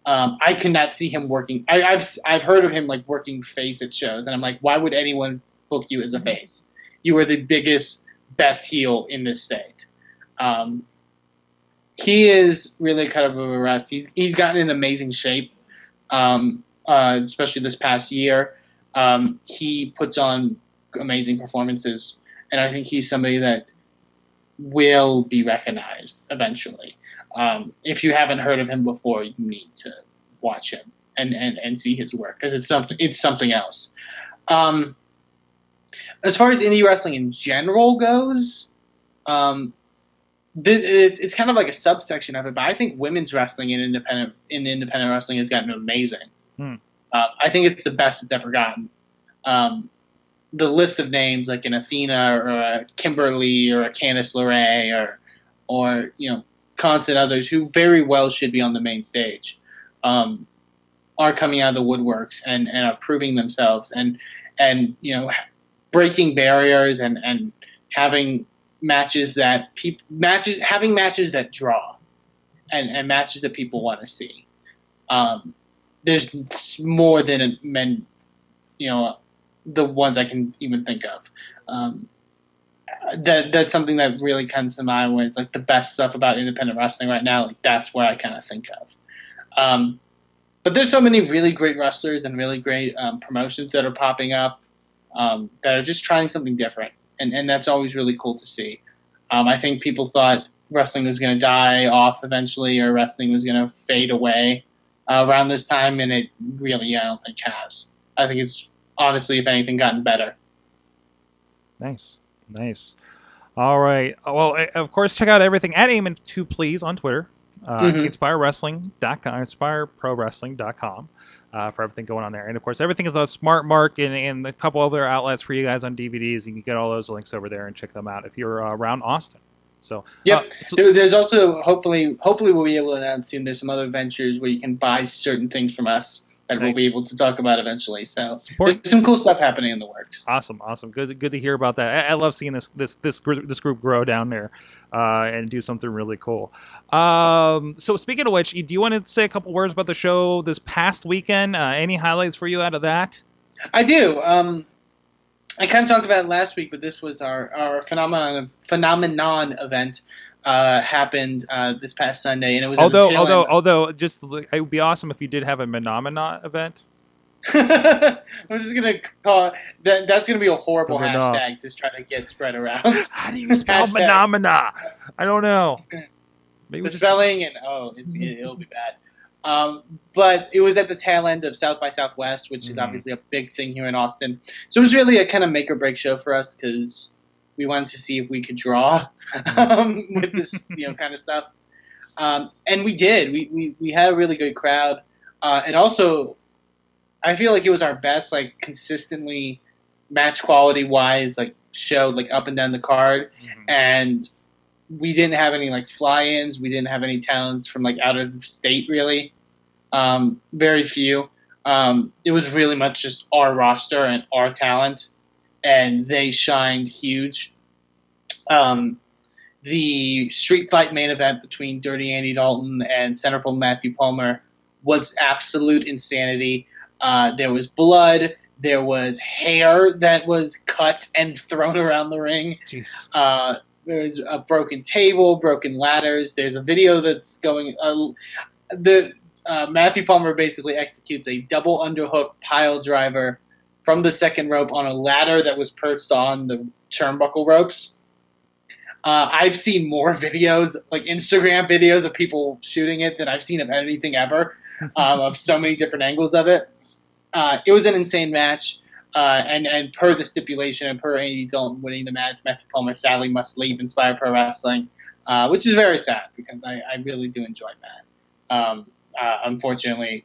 Um, I cannot see him working. I, I've I've heard of him like working face at shows, and I'm like, why would anyone book you as a face? You are the biggest, best heel in this state. Um, he is really kind of a rest. He's he's gotten in amazing shape, um, uh, especially this past year. Um, he puts on amazing performances, and I think he's somebody that will be recognized eventually. Um, if you haven't heard of him before, you need to watch him and, and, and see his work because it's something it's something else. Um, as far as indie wrestling in general goes, um, it's, it's kind of like a subsection of it, but I think women's wrestling in independent in independent wrestling has gotten amazing. Hmm. Uh, I think it's the best it's ever gotten. Um, the list of names like an Athena or a Kimber Lee or a Candice LeRae or or you know constant others who very well should be on the main stage um, are coming out of the woodworks and, and are proving themselves and and you know breaking barriers and and having matches that people matches having matches that draw and and matches that people want to see. Um, there's more than a, men, you know, the ones I can even think of. Um, that that's something that really comes to mind when it's like the best stuff about independent wrestling right now. Like that's where I kind of think of. Um, but there's so many really great wrestlers and really great um, promotions that are popping up um, that are just trying something different, and and that's always really cool to see. Um, I think people thought wrestling was going to die off eventually, or wrestling was going to fade away uh, around this time, and it really I don't think has. I think it's honestly, if anything, gotten better. Nice, nice. All right. Well, of course, check out everything at Aim and Two Please on Twitter. Uh, Mhm. InspireWrestling.com, InspireProWrestling.com uh, for everything going on there. And of course, everything is on Smart Mark and, and a couple other outlets for you guys on DVDs. You can get all those links over there and check them out if you're uh, around Austin. So, Yep. uh, so- There's also hopefully hopefully we'll be able to announce soon. There's some other ventures where you can buy certain things from us that we'll be able to talk about eventually. So Support- there's some cool stuff happening in the works. Awesome, awesome. Good, good to hear about that. I, I love seeing this this this group this group grow down there uh, and do something really cool. Um, so speaking of which, do you want to say a couple words about the show this past weekend? Uh, any highlights for you out of that? I do. Um, I kind of talked about it last week, but this was our, our phenomenon phenomenon event uh, happened uh, this past Sunday, and it was Although, although, although, just it would be awesome if you did have a Menomina event. I'm just gonna call that. That's gonna be a horrible hashtag to try to get spread around. How do you spell Hashtag. Menomina? I don't know. Maybe the just- spelling and oh, it's it'll be bad. Um, but it was at the tail end of South by Southwest, which is Mhm. obviously a big thing here in Austin. So it was really a kind of make or break show for us because we wanted to see if we could draw um, with this you know kind of stuff, um, and we did. We, we we had a really good crowd, uh, and also I feel like it was our best like consistently match quality wise like show like up and down the card Mhm. and we didn't have any like fly-ins. We didn't have any talents from like out of state really. Um, very few. Um, it was really much just our roster and our talent, and they shined huge. Um, the street fight main event between Dirty Andy Dalton and Centerfold Matthew Palmer was absolute insanity. Uh, there was blood. There was hair that was cut and thrown around the ring. Jeez. Uh, there's a broken table, broken ladders. There's a video that's going. Uh, the uh, Matthew Palmer basically executes a double underhook pile driver from the second rope on a ladder that was perched on the turnbuckle ropes. Uh, I've seen more videos, like Instagram videos of people shooting it, than I've seen of anything ever, um, of so many different angles of it. Uh, it was an insane match. Uh, and and per the stipulation and per Andy Dalton winning the match, Matthew Palmer sadly must leave Inspire Pro Wrestling, uh, which is very sad because I, I really do enjoy that. Um, uh, unfortunately,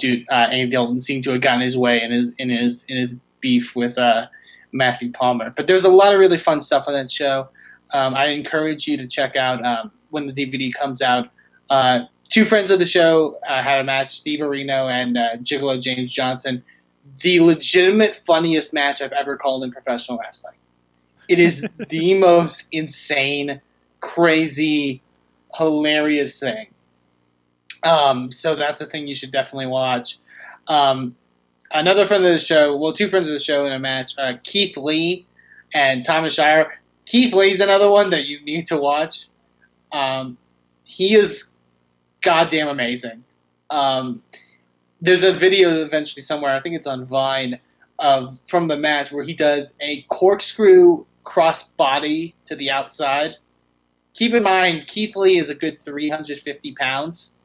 dude, uh, Andy Dalton seemed to have gotten his way in his in his in his beef with uh, Matthew Palmer. But there's a lot of really fun stuff on that show. Um, I encourage you to check out um, when the DVD comes out. Uh, two friends of the show uh, had a match: Steve Areno and uh, Gigolo James Johnson. The legitimate funniest match I've ever called in professional wrestling. It is the most insane, crazy, hilarious thing. Um, so that's a thing you should definitely watch. Um, another friend of the show, well, two friends of the show in a match, uh, Keith Lee and Thomas Shire. Keith Lee's another one that you need to watch. Um, he is goddamn amazing. Um, there's a video eventually somewhere, I think it's on Vine, of from the match where he does a corkscrew cross body to the outside. Keep in mind, Keith Lee is a good 350 pounds.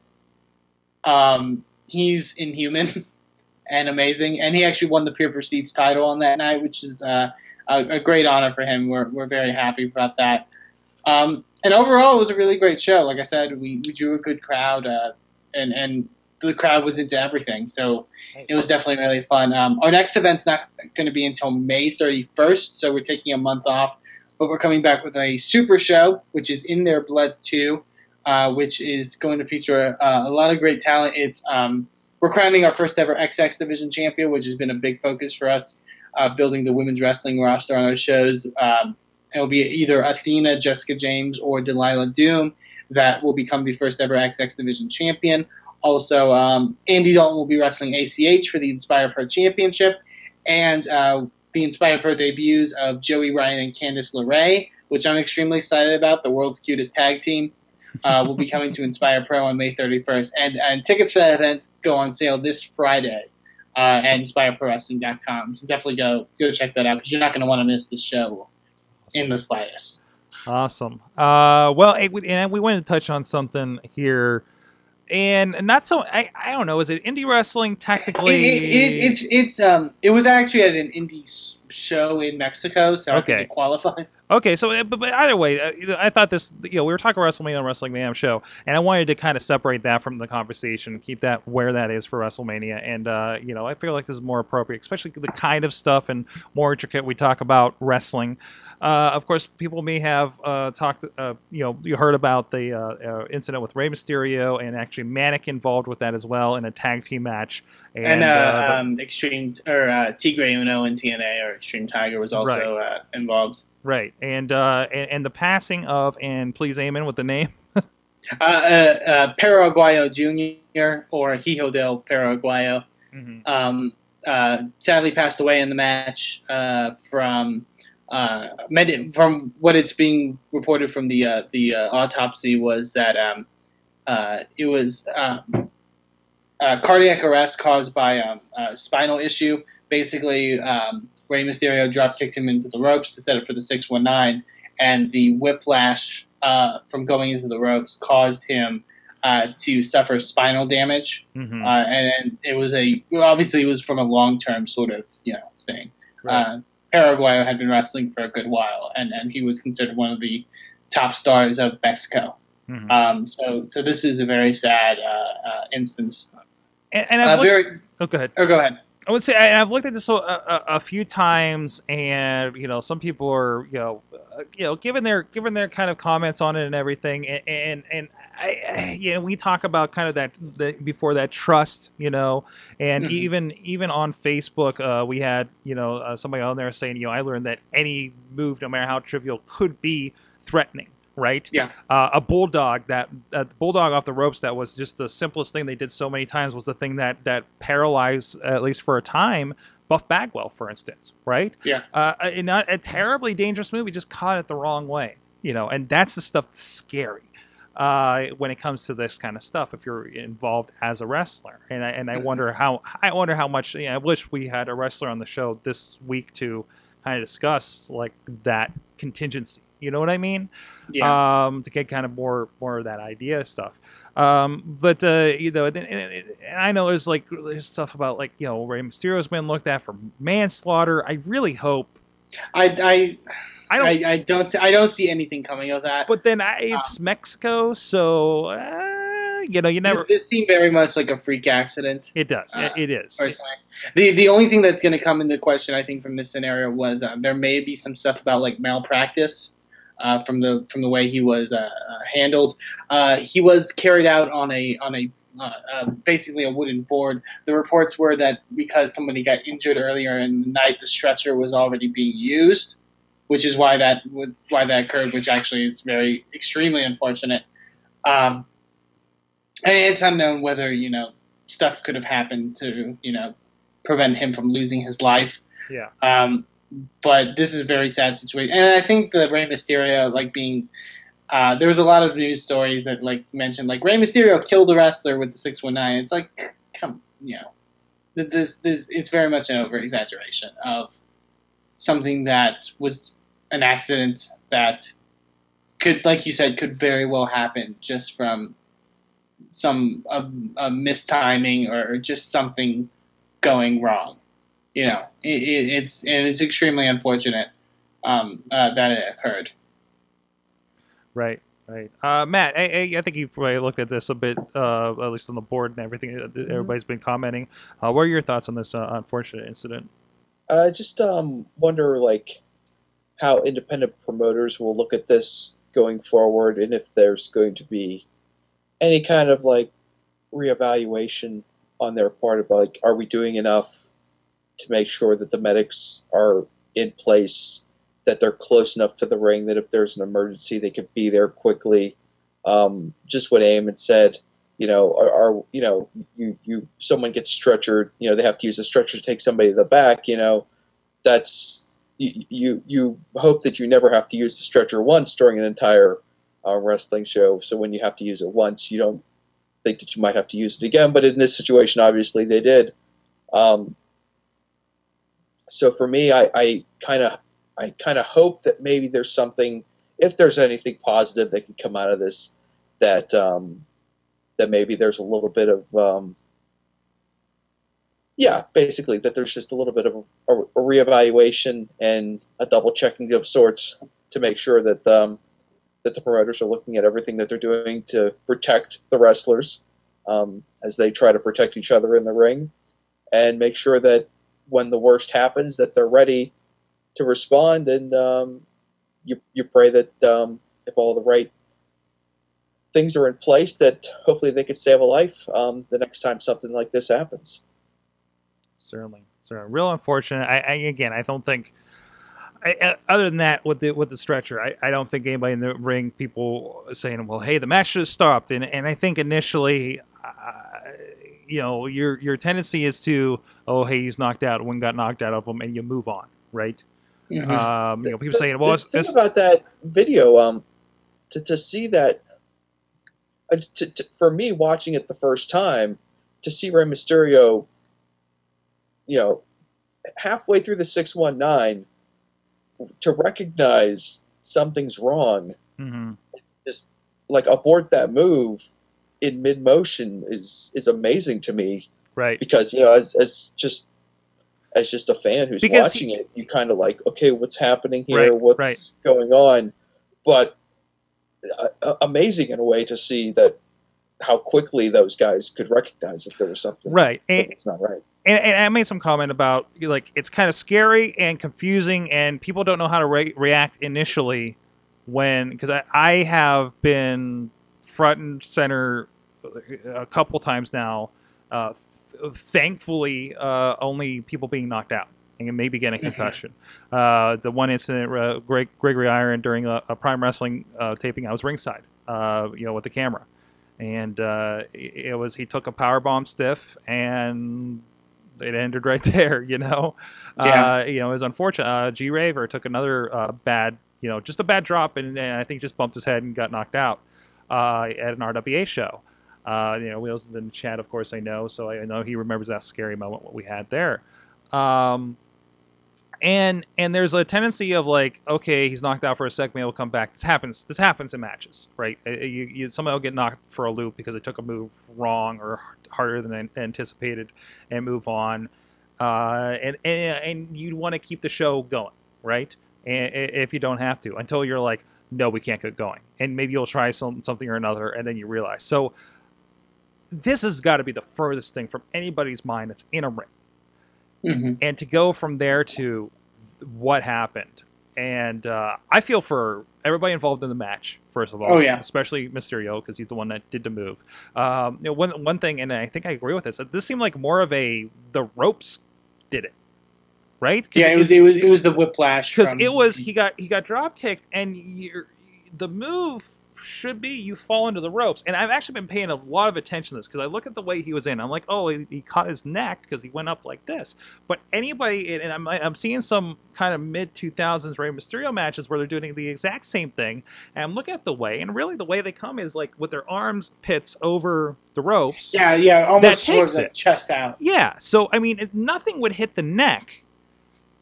Um, he's inhuman and amazing, and he actually won the Pure Prestige title on that night, which is uh, a, a, great honor for him. We're, we're very happy about that. Um, and overall, it was a really great show. Like I said, we, we drew a good crowd, uh, and and the crowd was into everything. So it was definitely really fun. Um, our next event's not going to be until May 31st, so we're taking a month off. But we're coming back with a super show, which is In Their Blood 2, uh, which is going to feature uh, a lot of great talent. It's um, We're crowning our first ever XX Division champion, which has been a big focus for us, uh, building the women's wrestling roster on our shows. Um, it'll be either Athena, Jessica James, or Delilah Doom that will become the first ever XX Division champion. Also, um, Andy Dalton will be wrestling ACH for the Inspire Pro Championship, and uh, the Inspire Pro debuts of Joey Ryan and Candice LeRae, which I'm extremely excited about. The world's cutest tag team uh, will be coming to Inspire Pro on May 31st, and and tickets for that event go on sale this Friday uh, at InspireProWrestling.com. So definitely go go check that out because you're not going to want to miss the show in the slightest. Awesome. Uh, well, and we wanted to touch on something here and not so I, I don't know is it indie wrestling technically it, it, it, it's it's um it was actually at an indie show in Mexico so okay. it qualifies okay so uh, but, but either way uh, I thought this you know we were talking WrestleMania on Wrestling Mayhem show and I wanted to kind of separate that from the conversation keep that where that is for WrestleMania and uh, you know I feel like this is more appropriate especially the kind of stuff and more intricate we talk about wrestling uh, of course, people may have uh, talked, uh, you know, you heard about the uh, uh, incident with Rey Mysterio and actually Manik involved with that as well in a tag team match. And, and uh, um, Extreme or uh, Tigre Uno and TNA or Extreme Tiger was also right. involved. Right, and, and, and the passing of and please amen with the name. Perro Aguayo Jr. or Hijo del Perro Aguayo. Mm-hmm. Um, sadly passed away in the match from uh, from what it's being reported from the uh, the uh, autopsy was that um, uh, it was um, cardiac arrest caused by um, a spinal issue. Basically, um, Rey Mysterio drop kicked him into the ropes to set up for the 619, and the whiplash uh, from going into the ropes caused him uh, to suffer spinal damage. Mm-hmm. and, and, it was a obviously it was from a long term sort of you know thing. Right. Perro Aguayo had been wrestling for a good while, and, and he was considered one of the top stars of Mexico. Mm-hmm. Um, so, so this is a very sad uh, uh, instance. And, and I've uh, looked, very, oh, go ahead. Oh, go ahead. I would say I, have looked at this a, a, a, few times, and you know, some people are you know, uh, you know, given their given their kind of comments on it and everything, and and, and I, you know, we talk about kind of that, that before that trust, you know, and mm-hmm. even even on Facebook, uh, we had you know uh, somebody on there saying, you know, I learned that any move, no matter how trivial, could be threatening right? Yeah. Uh, a bulldog that a bulldog off the ropes that was just the simplest thing they did so many times was the thing that that paralyzed at least for a time Buff Bagwell, for instance, right? Yeah. Uh, a, not a terribly dangerous movie, just caught it the wrong way, you know, and that's the stuff that's scary. Uh, when it comes to this kind of stuff, if you're involved as a wrestler, and I, and I mm-hmm. wonder how I wonder how much. You know, I wish we had a wrestler on the show this week to kind of discuss like that contingency you know what I mean? Yeah. Um, to get kind of more more of that idea stuff. Um, but uh, you know, and, and I know there's like there's stuff about like you know Rey Mysterio's been looked at for manslaughter. I really hope. I I. I don't. I, I don't. I don't see anything coming of that. But then I, it's uh, Mexico, so uh, you know, you never. This seemed very much like a freak accident. It does. Uh, it, it is. Or something. The the only thing that's going to come into question, I think, from this scenario was uh, there may be some stuff about like malpractice uh, from the from the way he was uh, uh, handled. Uh, he was carried out on a on a uh, uh, basically a wooden board. The reports were that because somebody got injured earlier in the night, the stretcher was already being used, which is why that why that occurred, which actually is very extremely unfortunate. Um, and it's unknown whether you know stuff could have happened to you know prevent him from losing his life. Yeah. Um, but this is a very sad situation, and I think the Rey Mysterio like being. Uh, there was a lot of news stories that like mentioned like Rey Mysterio killed a wrestler with the six one nine. It's like, come, you know, this this it's very much an over exaggeration of something that was an accident that could, like you said, could very well happen just from some a, a mistiming or just something going wrong. You know, it, it, it's and it's extremely unfortunate um, uh, that it occurred. Right. Right. Uh, Matt, I, I- I think you've probably looked at this a bit, uh, at least on the board and everything. uh, that Everybody's been commenting. Uh, what are your thoughts on this uh, unfortunate incident? I just um, wonder like how independent promoters will look at this going forward, and if there's going to be any kind of like reevaluation on their part of like, are we doing enough to make sure that the medics are in place, that they're close enough to the ring, that if there's an emergency, they can be there quickly. Um, just what Eamon said, you know, are, are you know, you you someone gets stretchered, you know, they have to use a stretcher to take somebody to the back, you know, that's you you, you hope that you never have to use the stretcher once during an entire uh, wrestling show. So when you have to use it once, you don't think that you might have to use it again. But in this situation, obviously they did. Um, so for me, I kind of I kind of hope that maybe there's something, if there's anything positive that can come out of this, that um, that maybe there's a little bit of um, yeah, basically that there's just a little bit of a, a reevaluation and a double checking of sorts to make sure that um, that the promoters are looking at everything that they're doing to protect the wrestlers um, as they try to protect each other in the ring, and make sure that when the worst happens, that they're ready to respond. And um, you you pray that um, if all the right things are in place, that hopefully they could save a life um, the next time something like this happens. Certainly, certainly, real unfortunate. I, I again, I don't think. I, other than that, with the with the stretcher, I, I don't think anybody in the ring, people saying, "Well, hey, the match should have stopped." And and I think initially, uh, you know, your your tendency is to, "Oh, hey, he's knocked out. One got knocked out of him," and you move on, right? Mhm. Um, you know, people The- saying, "Well, the it's, thing it's about that video, um, to to see that, uh, to, to, for me watching it the first time, to see Rey Mysterio, you know, halfway through the six one nine, to recognize something's wrong, Mhm. just like abort that move in mid motion is is amazing to me right." because you know as as just as just a fan who's Because watching it you kind of like okay what's happening here Right, what's right. going on but uh, uh, amazing in a way to see that how quickly those guys could recognize that there was something Right. And, not right and, and I made some comment about like it's kind of scary and confusing, and people don't know how to re- react initially when because I, I have been front and center a couple times now. Uh, th- thankfully, uh, only people being knocked out and maybe getting a concussion. Uh, the one incident, uh, Greg, Gregory Iron during a, a Prime Wrestling uh, taping, I was ringside, uh, you know, with the camera, and uh, it it was he took a power bomb stiff and it ended right there. You know, Yeah. uh, you know, it was unfortunate. Uh, G Raver took another uh, bad, you know, just a bad drop, and, and I think just bumped his head and got knocked out uh, at an RWA show. Uh, you know, Wheels in the chat, of course, I know, so I know he remembers that scary moment what we had there. Um, and and there's a tendency of like, okay, he's knocked out for a second, maybe he'll come back. This happens. This happens in matches, right? Uh, You, you somebody will get knocked for a loop because they took a move wrong or harder than an- anticipated, and move on. Uh, and, and and you want to keep the show going, right? And if you don't have to, until you're like, no, we can't get going, and maybe you'll try some something or another, and then you realize. So this has got to be the furthest thing from anybody's mind that's in a ring hmm and to go from there to what happened. And uh, i feel for everybody involved in the match first of all. Oh, yeah. especially mysterio because he's the one that did the move. Um, you know, one, one thing and i think i agree with this this seemed like more of a the ropes did it. Right? Yeah, it was it was it was the whiplash because from- it was he got he got drop kicked and you're, the move should be you fall into the ropes and i've actually been paying a lot of attention to this because i look at the way he was in i'm like oh he, he caught his neck because he went up like this but anybody and I'm, I'm seeing some kind of mid 2000s Rey Mysterio matches where they're doing the exact same thing and i'm looking at the way and really the way they come is like with their arms pits over the ropes yeah yeah almost sort of takes like it. chest out. yeah, so I mean, nothing would hit the neck,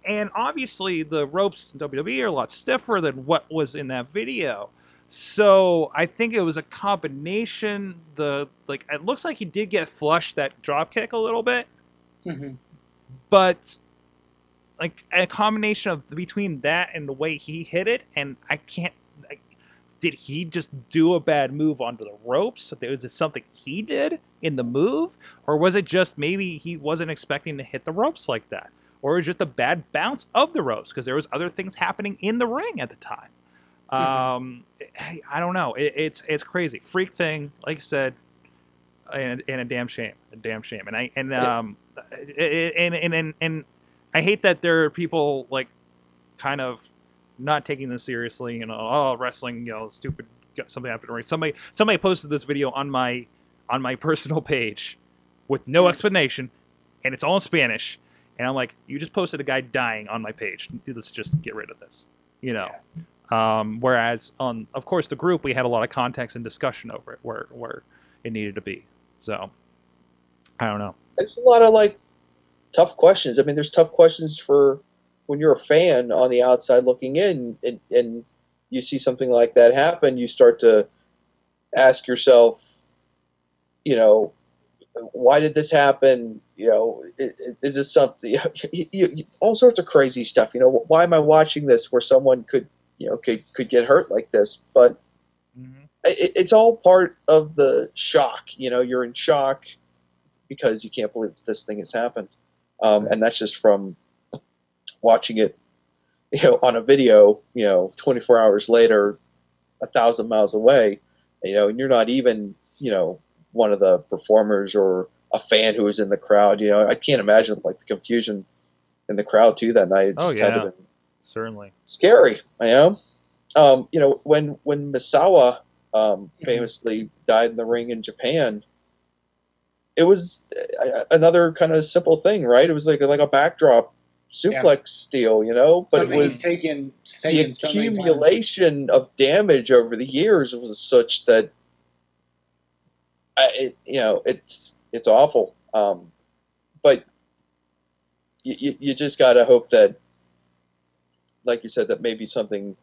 and obviously the ropes in WWE are a lot stiffer than what was in that video. So I think it was a combination. The like, it looks like he did get flushed that drop kick a little bit, hmm but like a combination of between that and the way he hit it, and I can't. Like, did he just do a bad move onto the ropes? Was it something he did in the move, or was it just maybe he wasn't expecting to hit the ropes like that, or is it was just a bad bounce of the ropes because there was other things happening in the ring at the time. Um, I, I don't know. It, it's it's crazy, freak thing. Like I said, and, and a damn shame, a damn shame. And I and um and and and, and I hate that there are people like kind of not taking this seriously. You know, oh wrestling, you know, stupid something happened. Or somebody somebody posted this video on my on my personal page with no explanation, and it's all in Spanish. And I'm like, you just posted a guy dying on my page. Let's just get rid of this. You know. Um, whereas on, of course, the group we had a lot of context and discussion over it, where where it needed to be. So, I don't know. There's a lot of like tough questions. I mean, there's tough questions for when you're a fan on the outside looking in, and, and you see something like that happen. You start to ask yourself, you know, why did this happen? You know, is, is this something? You, you, all sorts of crazy stuff. You know, why am I watching this where someone could, you know, could could get hurt like this? But it, it's all part of the shock. You know, you're in shock because you can't believe that this thing has happened, um, and that's just from watching it, you know, on a video. You know, 24 hours later, a thousand miles away. You know, and you're not even, you know, one of the performers or a fan who was in the crowd. You know, I can't imagine like the confusion in the crowd too that night. It Oh, just had to yeah. been Certainly. scary. I am. Um, you know, when when Misawa um, Mhm. famously died in the ring in Japan, it was uh, another kind of simple thing, right? It was like like a backdrop suplex deal, you know, but it Something he's was taken, the taken so many times. accumulation of damage over the years was such that I, it, you know it's it's awful. Um, but you, you, you just got to hope that, like you said, that maybe something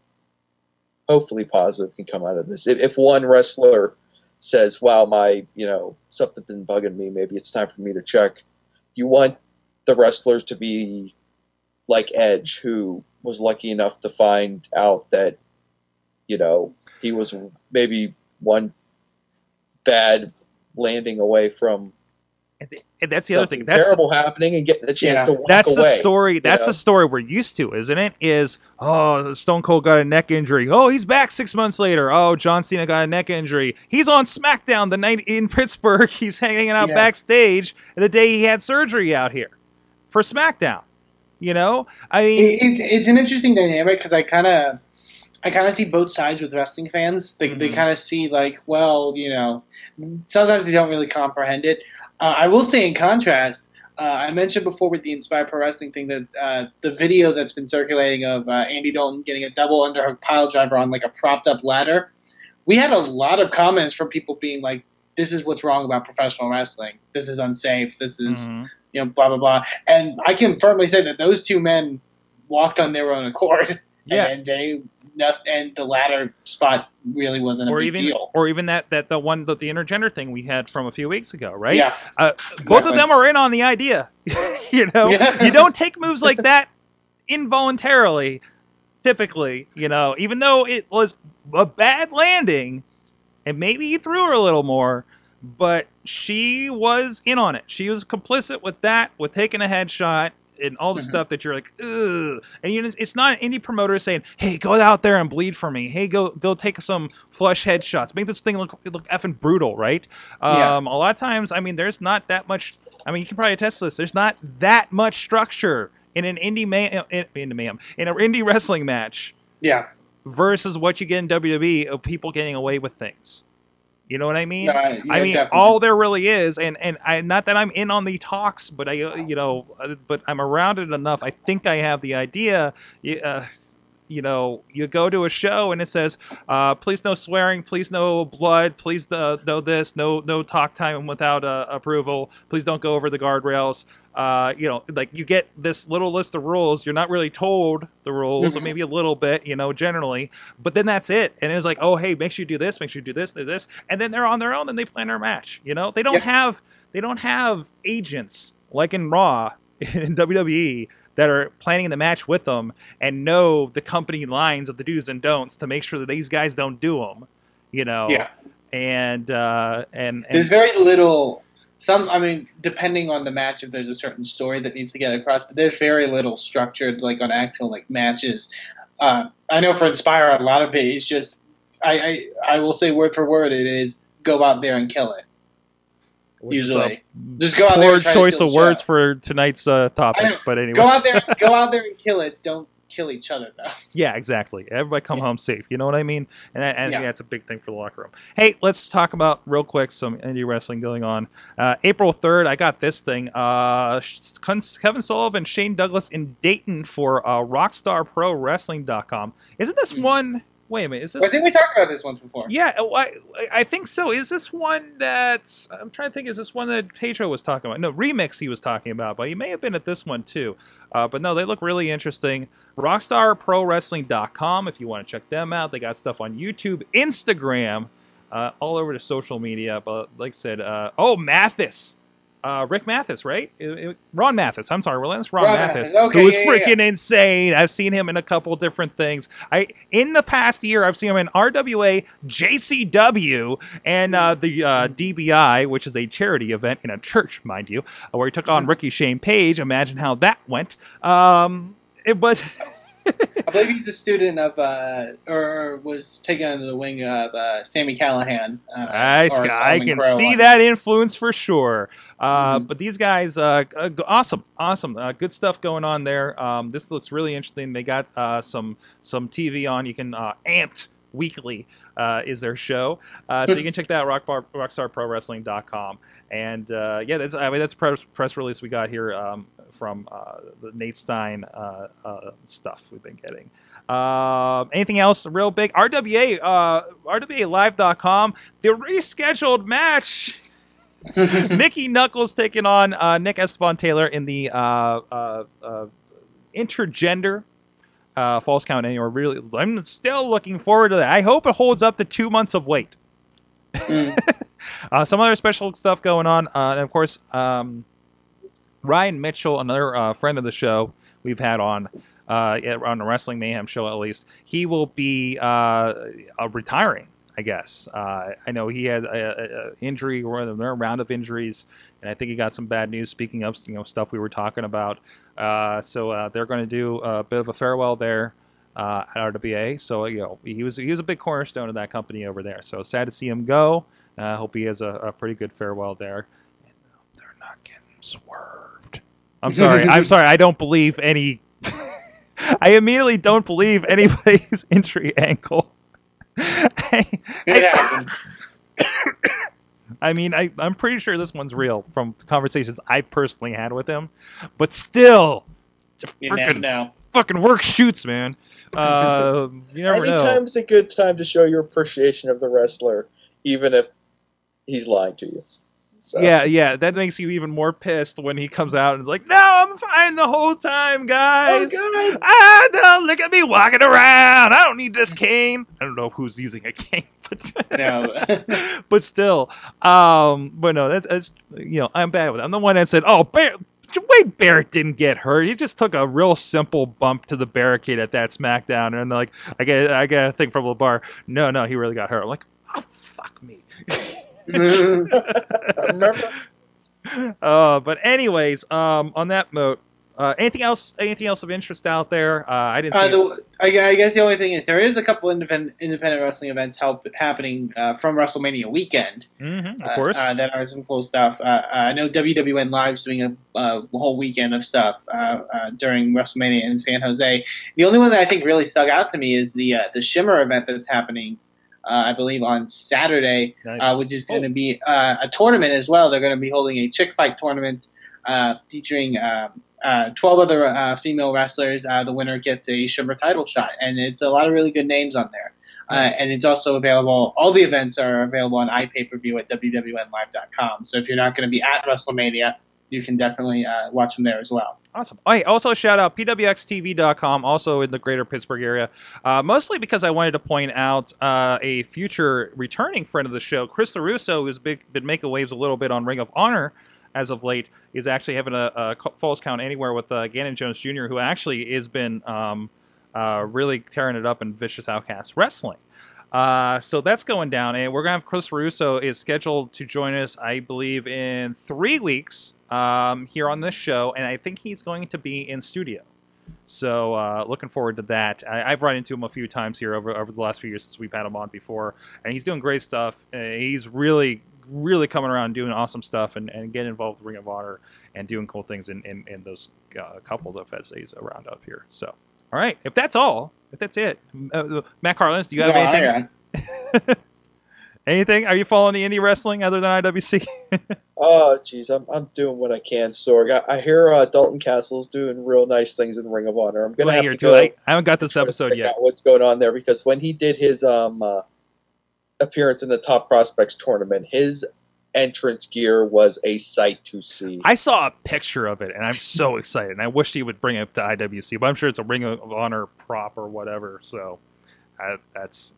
hopefully positive can come out of this. If, if one wrestler says, "Wow, my you know something's been bugging me. Maybe it's time for me to check." You want the wrestlers to be like Edge, who was lucky enough to find out that, you know, he was maybe one bad landing away from And, th- and that's the other thing. That's the, terrible happening and getting the chance Yeah. to walk that's away. the story. That's know? the story we're used to, isn't it? Is oh, Stone Cold got a neck injury. Oh, he's back six months later. Oh, John Cena got a neck injury. He's on SmackDown the night in Pittsburgh. He's hanging out Yeah. backstage the day he had surgery out here for SmackDown. You know, I mean, It, it's it's an interesting dynamic because I kind of I kind of see both sides with wrestling fans. They they Mhm. kind of see like, well, you know, sometimes they don't really comprehend it. Uh, I will say, in contrast, uh, I mentioned before with the Inspire Pro Wrestling thing that uh, the video that's been circulating of uh, Andy Dalton getting a double underhook pile driver on like a propped up ladder. We had a lot of comments from people being like, "This is what's wrong about professional wrestling. This is unsafe. This is." mhm. you know, blah blah blah. And I can firmly say that those two men walked on their own accord. Yeah. And they and the latter spot really wasn't a or big even deal. or even that that the one the, the intergender thing we had from a few weeks ago, right? Yeah. Uh, both of them are in on the idea. you know, Yeah. you don't take moves like that involuntarily. Typically, you know, even though it was a bad landing, and maybe he threw her a little more, but she was in on it. She was complicit with that, with taking a headshot and all the Mhm. stuff that you're like, ugh. And you know, it's not an indie promoter saying, "Hey, go out there and bleed for me. Hey, go go take some flush headshots. Make this thing look look effing brutal, right?" Yeah. Um, a lot of times, I mean, there's not that much. I mean, you can probably attest to this. There's not that much structure in an indie man in, in, in, in an indie wrestling match Yeah. versus what you get in WWE of people getting away with things. You know what I mean? No, I- I mean, definitely. all there really is, and and I not that I'm in on the talks, but I uh, you know, uh, but I'm around it enough. I think I have the idea. Uh, you know, you go to a show and it says, uh, "Please no swearing, please no blood, please uh, no this, no no talk time without uh, approval. Please don't go over the guardrails." Uh, you know, like you get this little list of rules. You're not really told the rules, or Mhm. maybe a little bit, you know, generally. But then that's it. And it's like, oh, hey, make sure you do this, make sure you do this, do this, and then they're on their own and they plan their match. You know, they don't have they don't have agents like in Raw in WWE that are planning the match with them and know the company lines of the do's and don'ts to make sure that these guys don't do them. You know, Yeah. and uh, and, and There's very little. Some, I mean, depending on the match, if there's a certain story that needs to get across, but there's very little structured, like on actual like matches. Uh, I know for Inspire, a lot of it is just. I, I I will say word for word, it is go out there and kill it. which Usually, just go out there. poor and try to choice of the words for tonight's uh, topic. But anyway, Go out there, go out there and kill it. Don't kill each other though. Yeah, exactly. Everybody come Yeah. home safe. You know what I mean? And, and yeah. Yeah. it's a big thing for the locker room. Hey, let's talk about real quick some indie wrestling going on. Uh, April third, I got this thing. Uh, Kevin Sullivan, Shane Douglas in Dayton for uh, RockstarProWrestling.com. Isn't this Hmm. one? Wait a minute. Is this? I think we talked about this once before. Yeah, oh, I, I think so. Is this one that I'm trying to think? Is this one that Pedro was talking about? No, remix he was talking about, but he may have been at this one too. Uh, but no, they look really interesting. RockstarProWrestling.com if you want to check them out. They got stuff on YouTube, Instagram, uh, all over the social media. But like I said, uh, oh Mathis. Uh, Rick Mathis, right? It- it- Ron Mathis. I'm sorry, Relentless Ron, Ron Mathis, Mathis. Okay, who was yeah, yeah, freaking insane. I've seen him in a couple different things. I in the past year, I've seen him in RWA, JCW, and uh, the uh, DBI, which is a charity event in a church, mind you, uh, where he took on Ricky Shane Page. Imagine how that went. Um, it was. I believe he's a student of, uh, or was taken under the wing of uh, Sami Callihan. Uh, I, or I can see that influence for sure. Uh, Mhm. But these guys, uh, uh, awesome, awesome, uh, good stuff going on there. Um, this looks really interesting. They got uh, some some TV on. You can uh, Amped Weekly uh, is their show, uh, so you can check that out. Rockbar, RockstarProWrestling.com. And uh, yeah, that's I mean that's press, press release we got here um, from uh, the Nate Stein uh, uh, stuff we've been getting. Um, anything else real big? RWA, uh, RWALive.com. The rescheduled match. Mickey Knuckles taking on uh, Nick Esteban Taylor in the uh, uh, uh, intergender uh, false count anywhere. Really, I'm still looking forward to that. I hope it holds up to two months of wait. Mm. Uh, some other special stuff going on, uh, and of course, um, Ryan Mitchell, another uh, friend of the show we've had on uh, on the Wrestling Mayhem show at least, he will be uh, uh, retiring. I guess uh, I know he had a, a, a injury or a round of injuries, and I think he got some bad news. Speaking of you know stuff we were talking about, uh, so uh, they're going to do a bit of a farewell there uh, at RWA. So you know he was he was a big cornerstone of that company over there. So sad to see him go. I hope he has a, a pretty good farewell there. And uh, they're not getting swerved. I'm sorry. I'm sorry. I don't believe any. I immediately don't believe anybody's injury ankle. I, It happened. I mean, I, I'm pretty sure this one's real from the conversations I personally had with him, but still, You never know. fucking work shoots, man. Uh, you never know. Anytime's a good time to show your appreciation of the wrestler, even if he's lying to you. So, Yeah, yeah, that makes you even more pissed when he comes out and is like, "No, I'm fine the whole time, guys." Oh God! Ah, no, look at me walking around. I don't need this cane. I don't know who's using a cane, but No. but still, um, but no, that's, that's you know, I'm bad with it. I'm the one that said, "Oh, Bar- Wade Barrett didn't get hurt. He just took a real simple bump to the barricade at that SmackDown." And they're like, I get, I get a thing from Labar. No, no, he really got hurt. I'm like, oh, fuck me. Remember? Uh, but anyways, um, on that note, uh, anything else? Anything else of interest out there? Uh, I didn't see. Uh, the, I, I guess the only thing is there is a couple independent independent wrestling events help happening uh, from WrestleMania weekend. Mhm, of uh, course. uh, that are some cool stuff. I know WWN Live's doing a, uh, whole weekend of stuff uh, uh, during WrestleMania in San Jose. The only one that I think really stuck out to me is the uh, the Shimmer event that's happening. Uh, I believe on Saturday, Nice. uh, which is going to be uh, a tournament as well. They're going to be holding a chick fight tournament uh, featuring uh, uh, 12 other uh, female wrestlers. Uh, the winner gets a Shimmer title shot, and it's a lot of really good names on there. Uh, Nice. and it's also available. All the events are available on iPay-per-view at wwnlive.com. So if you're not going to be at WrestleMania, you can definitely uh, watch them there as well. Awesome. Hey, also shout out pwxtv.com, also in the greater Pittsburgh area. Uh, mostly because I wanted to point out uh, a future returning friend of the show, Chris LeRusso, who's big, been making waves a little bit on Ring of Honor as of late, is actually having a, a Falls Count Anywhere with uh, Gannon Jones Jr., who actually has been um, uh, really tearing it up in Vicious Outcast Wrestling. Uh, so that's going down, and we're gonna have Chris Russo is scheduled to join us, I believe, in three weeks um, here on this show, and I think he's going to be in studio. So uh, looking forward to that. I, I've run into him a few times here over over the last few years since we've had him on before, and he's doing great stuff. Uh, he's really really coming around doing awesome stuff and, and getting involved with Ring of Honor and doing cool things in, in, in those uh, couple of FSAs around up here. So, all right, if that's all, if that's it, uh, Matt Carlins, do you have No, anything? I- Anything? Are you following the indie wrestling other than IWC? Oh, jeez, I'm, I'm doing what I can, Sorg. I, I hear uh, Dalton Castle's doing real nice things in Ring of Honor. I'm gonna I have to too. go I, I haven't got this episode yet. what's going on there because when he did his um uh, appearance in the Top Prospects tournament, his entrance gear was a sight to see. I saw a picture of it, and I'm so excited. And I wish he would bring it to IWC, but I'm sure it's a Ring of Honor prop or whatever. So uh, that's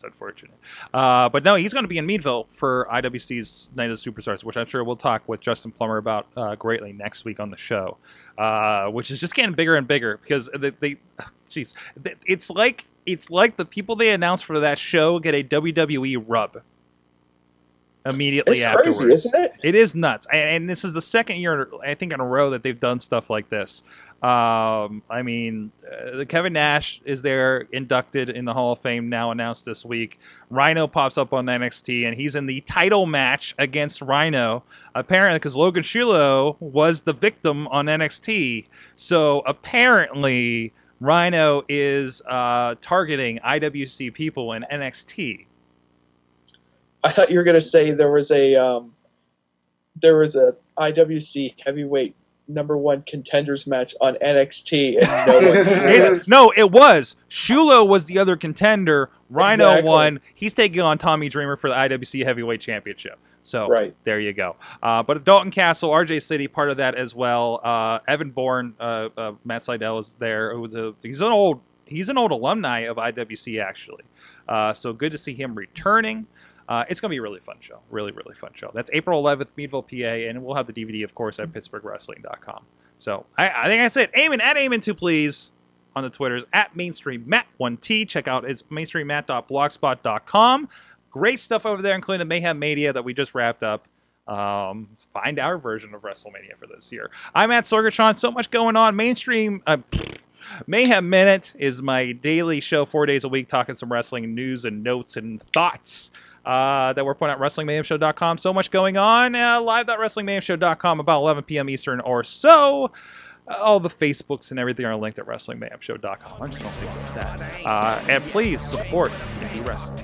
that's unfortunate. Uh, but no, he's going to be in Meadville for IWC's Night of the Superstars, which I'm sure we'll talk with Justin Plummer about uh, greatly next week on the show. Uh, which is just getting bigger and bigger because they, they jeez, it's like it's like the people they announced for that show get a WWE rub immediately it's afterwards. crazy, isn't it? It is nuts, and, and this is the second year I think in a row that they've done stuff like this. Um, I mean, uh, Kevin Nash is there, inducted in the Hall of Fame, now announced this week. Rhino pops up on NXT, and he's in the title match against Rhino. Apparently, because Logan Shulo was the victim on NXT, so apparently Rhino is uh, targeting IWC people in NXT. I thought you were gonna say there was a um, there was a IWC heavyweight number one contenders match on NXT, and no one It- no, it was. Shulo was the other contender. Rhino Exactly. won. He's taking on Tommy Dreamer for the IWC Heavyweight Championship. So Right. there you go. Uh, but Dalton Castle, RJ City, part of that as well. Uh, Evan Bourne, uh, uh, Matt Seidel is there. Who's a, he's an old he's an old alumni of IWC actually. Uh, so good to see him returning. Uh, it's going to be a really fun show. Really, really fun show. That's April 11th, Meadville, PA, and we'll have the DVD, of course, at PittsburghWrestling.com. So I, I think that's it. Eamon, at Eamon2, please, on the Twitters, at Mainstream Matt1T. Check out it's mainstreammatt.blogspot.com. Great stuff over there, including the Mayhem Media that we just wrapped up. Um, find our version of WrestleMania for this year. I'm at Sorgatron. So much going on. Mainstream. Uh, Mayhem Minute is my daily show, four days a week, talking some wrestling news and notes and thoughts uh, that we're putting at WrestlingMayhemShow.com. So much going on. Uh, live.WrestlingMayhemShow.com about 11 p.m. Eastern or so. Uh, all the Facebooks and everything are linked at WrestlingMayhemShow.com. I'm just going to leave that. Uh, and please support indie wrestling.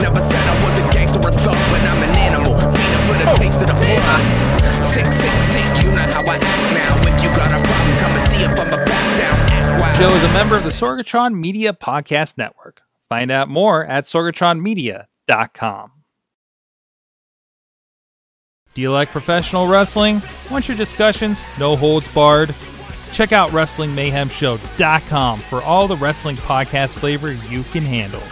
Never said I was a gangster or thug, but I'm an animal. Beating for the taste of the. Sick, sick, sick, you know how I act now. If you got a problem, come and see if I'm a back down. Joe is a member of the Sorgatron Media Podcast Network. Find out more at sorgatronmedia.com. Do you like professional wrestling? Want your discussions no holds barred? Check out WrestlingMayhemShow.com for all the wrestling podcast flavor you can handle.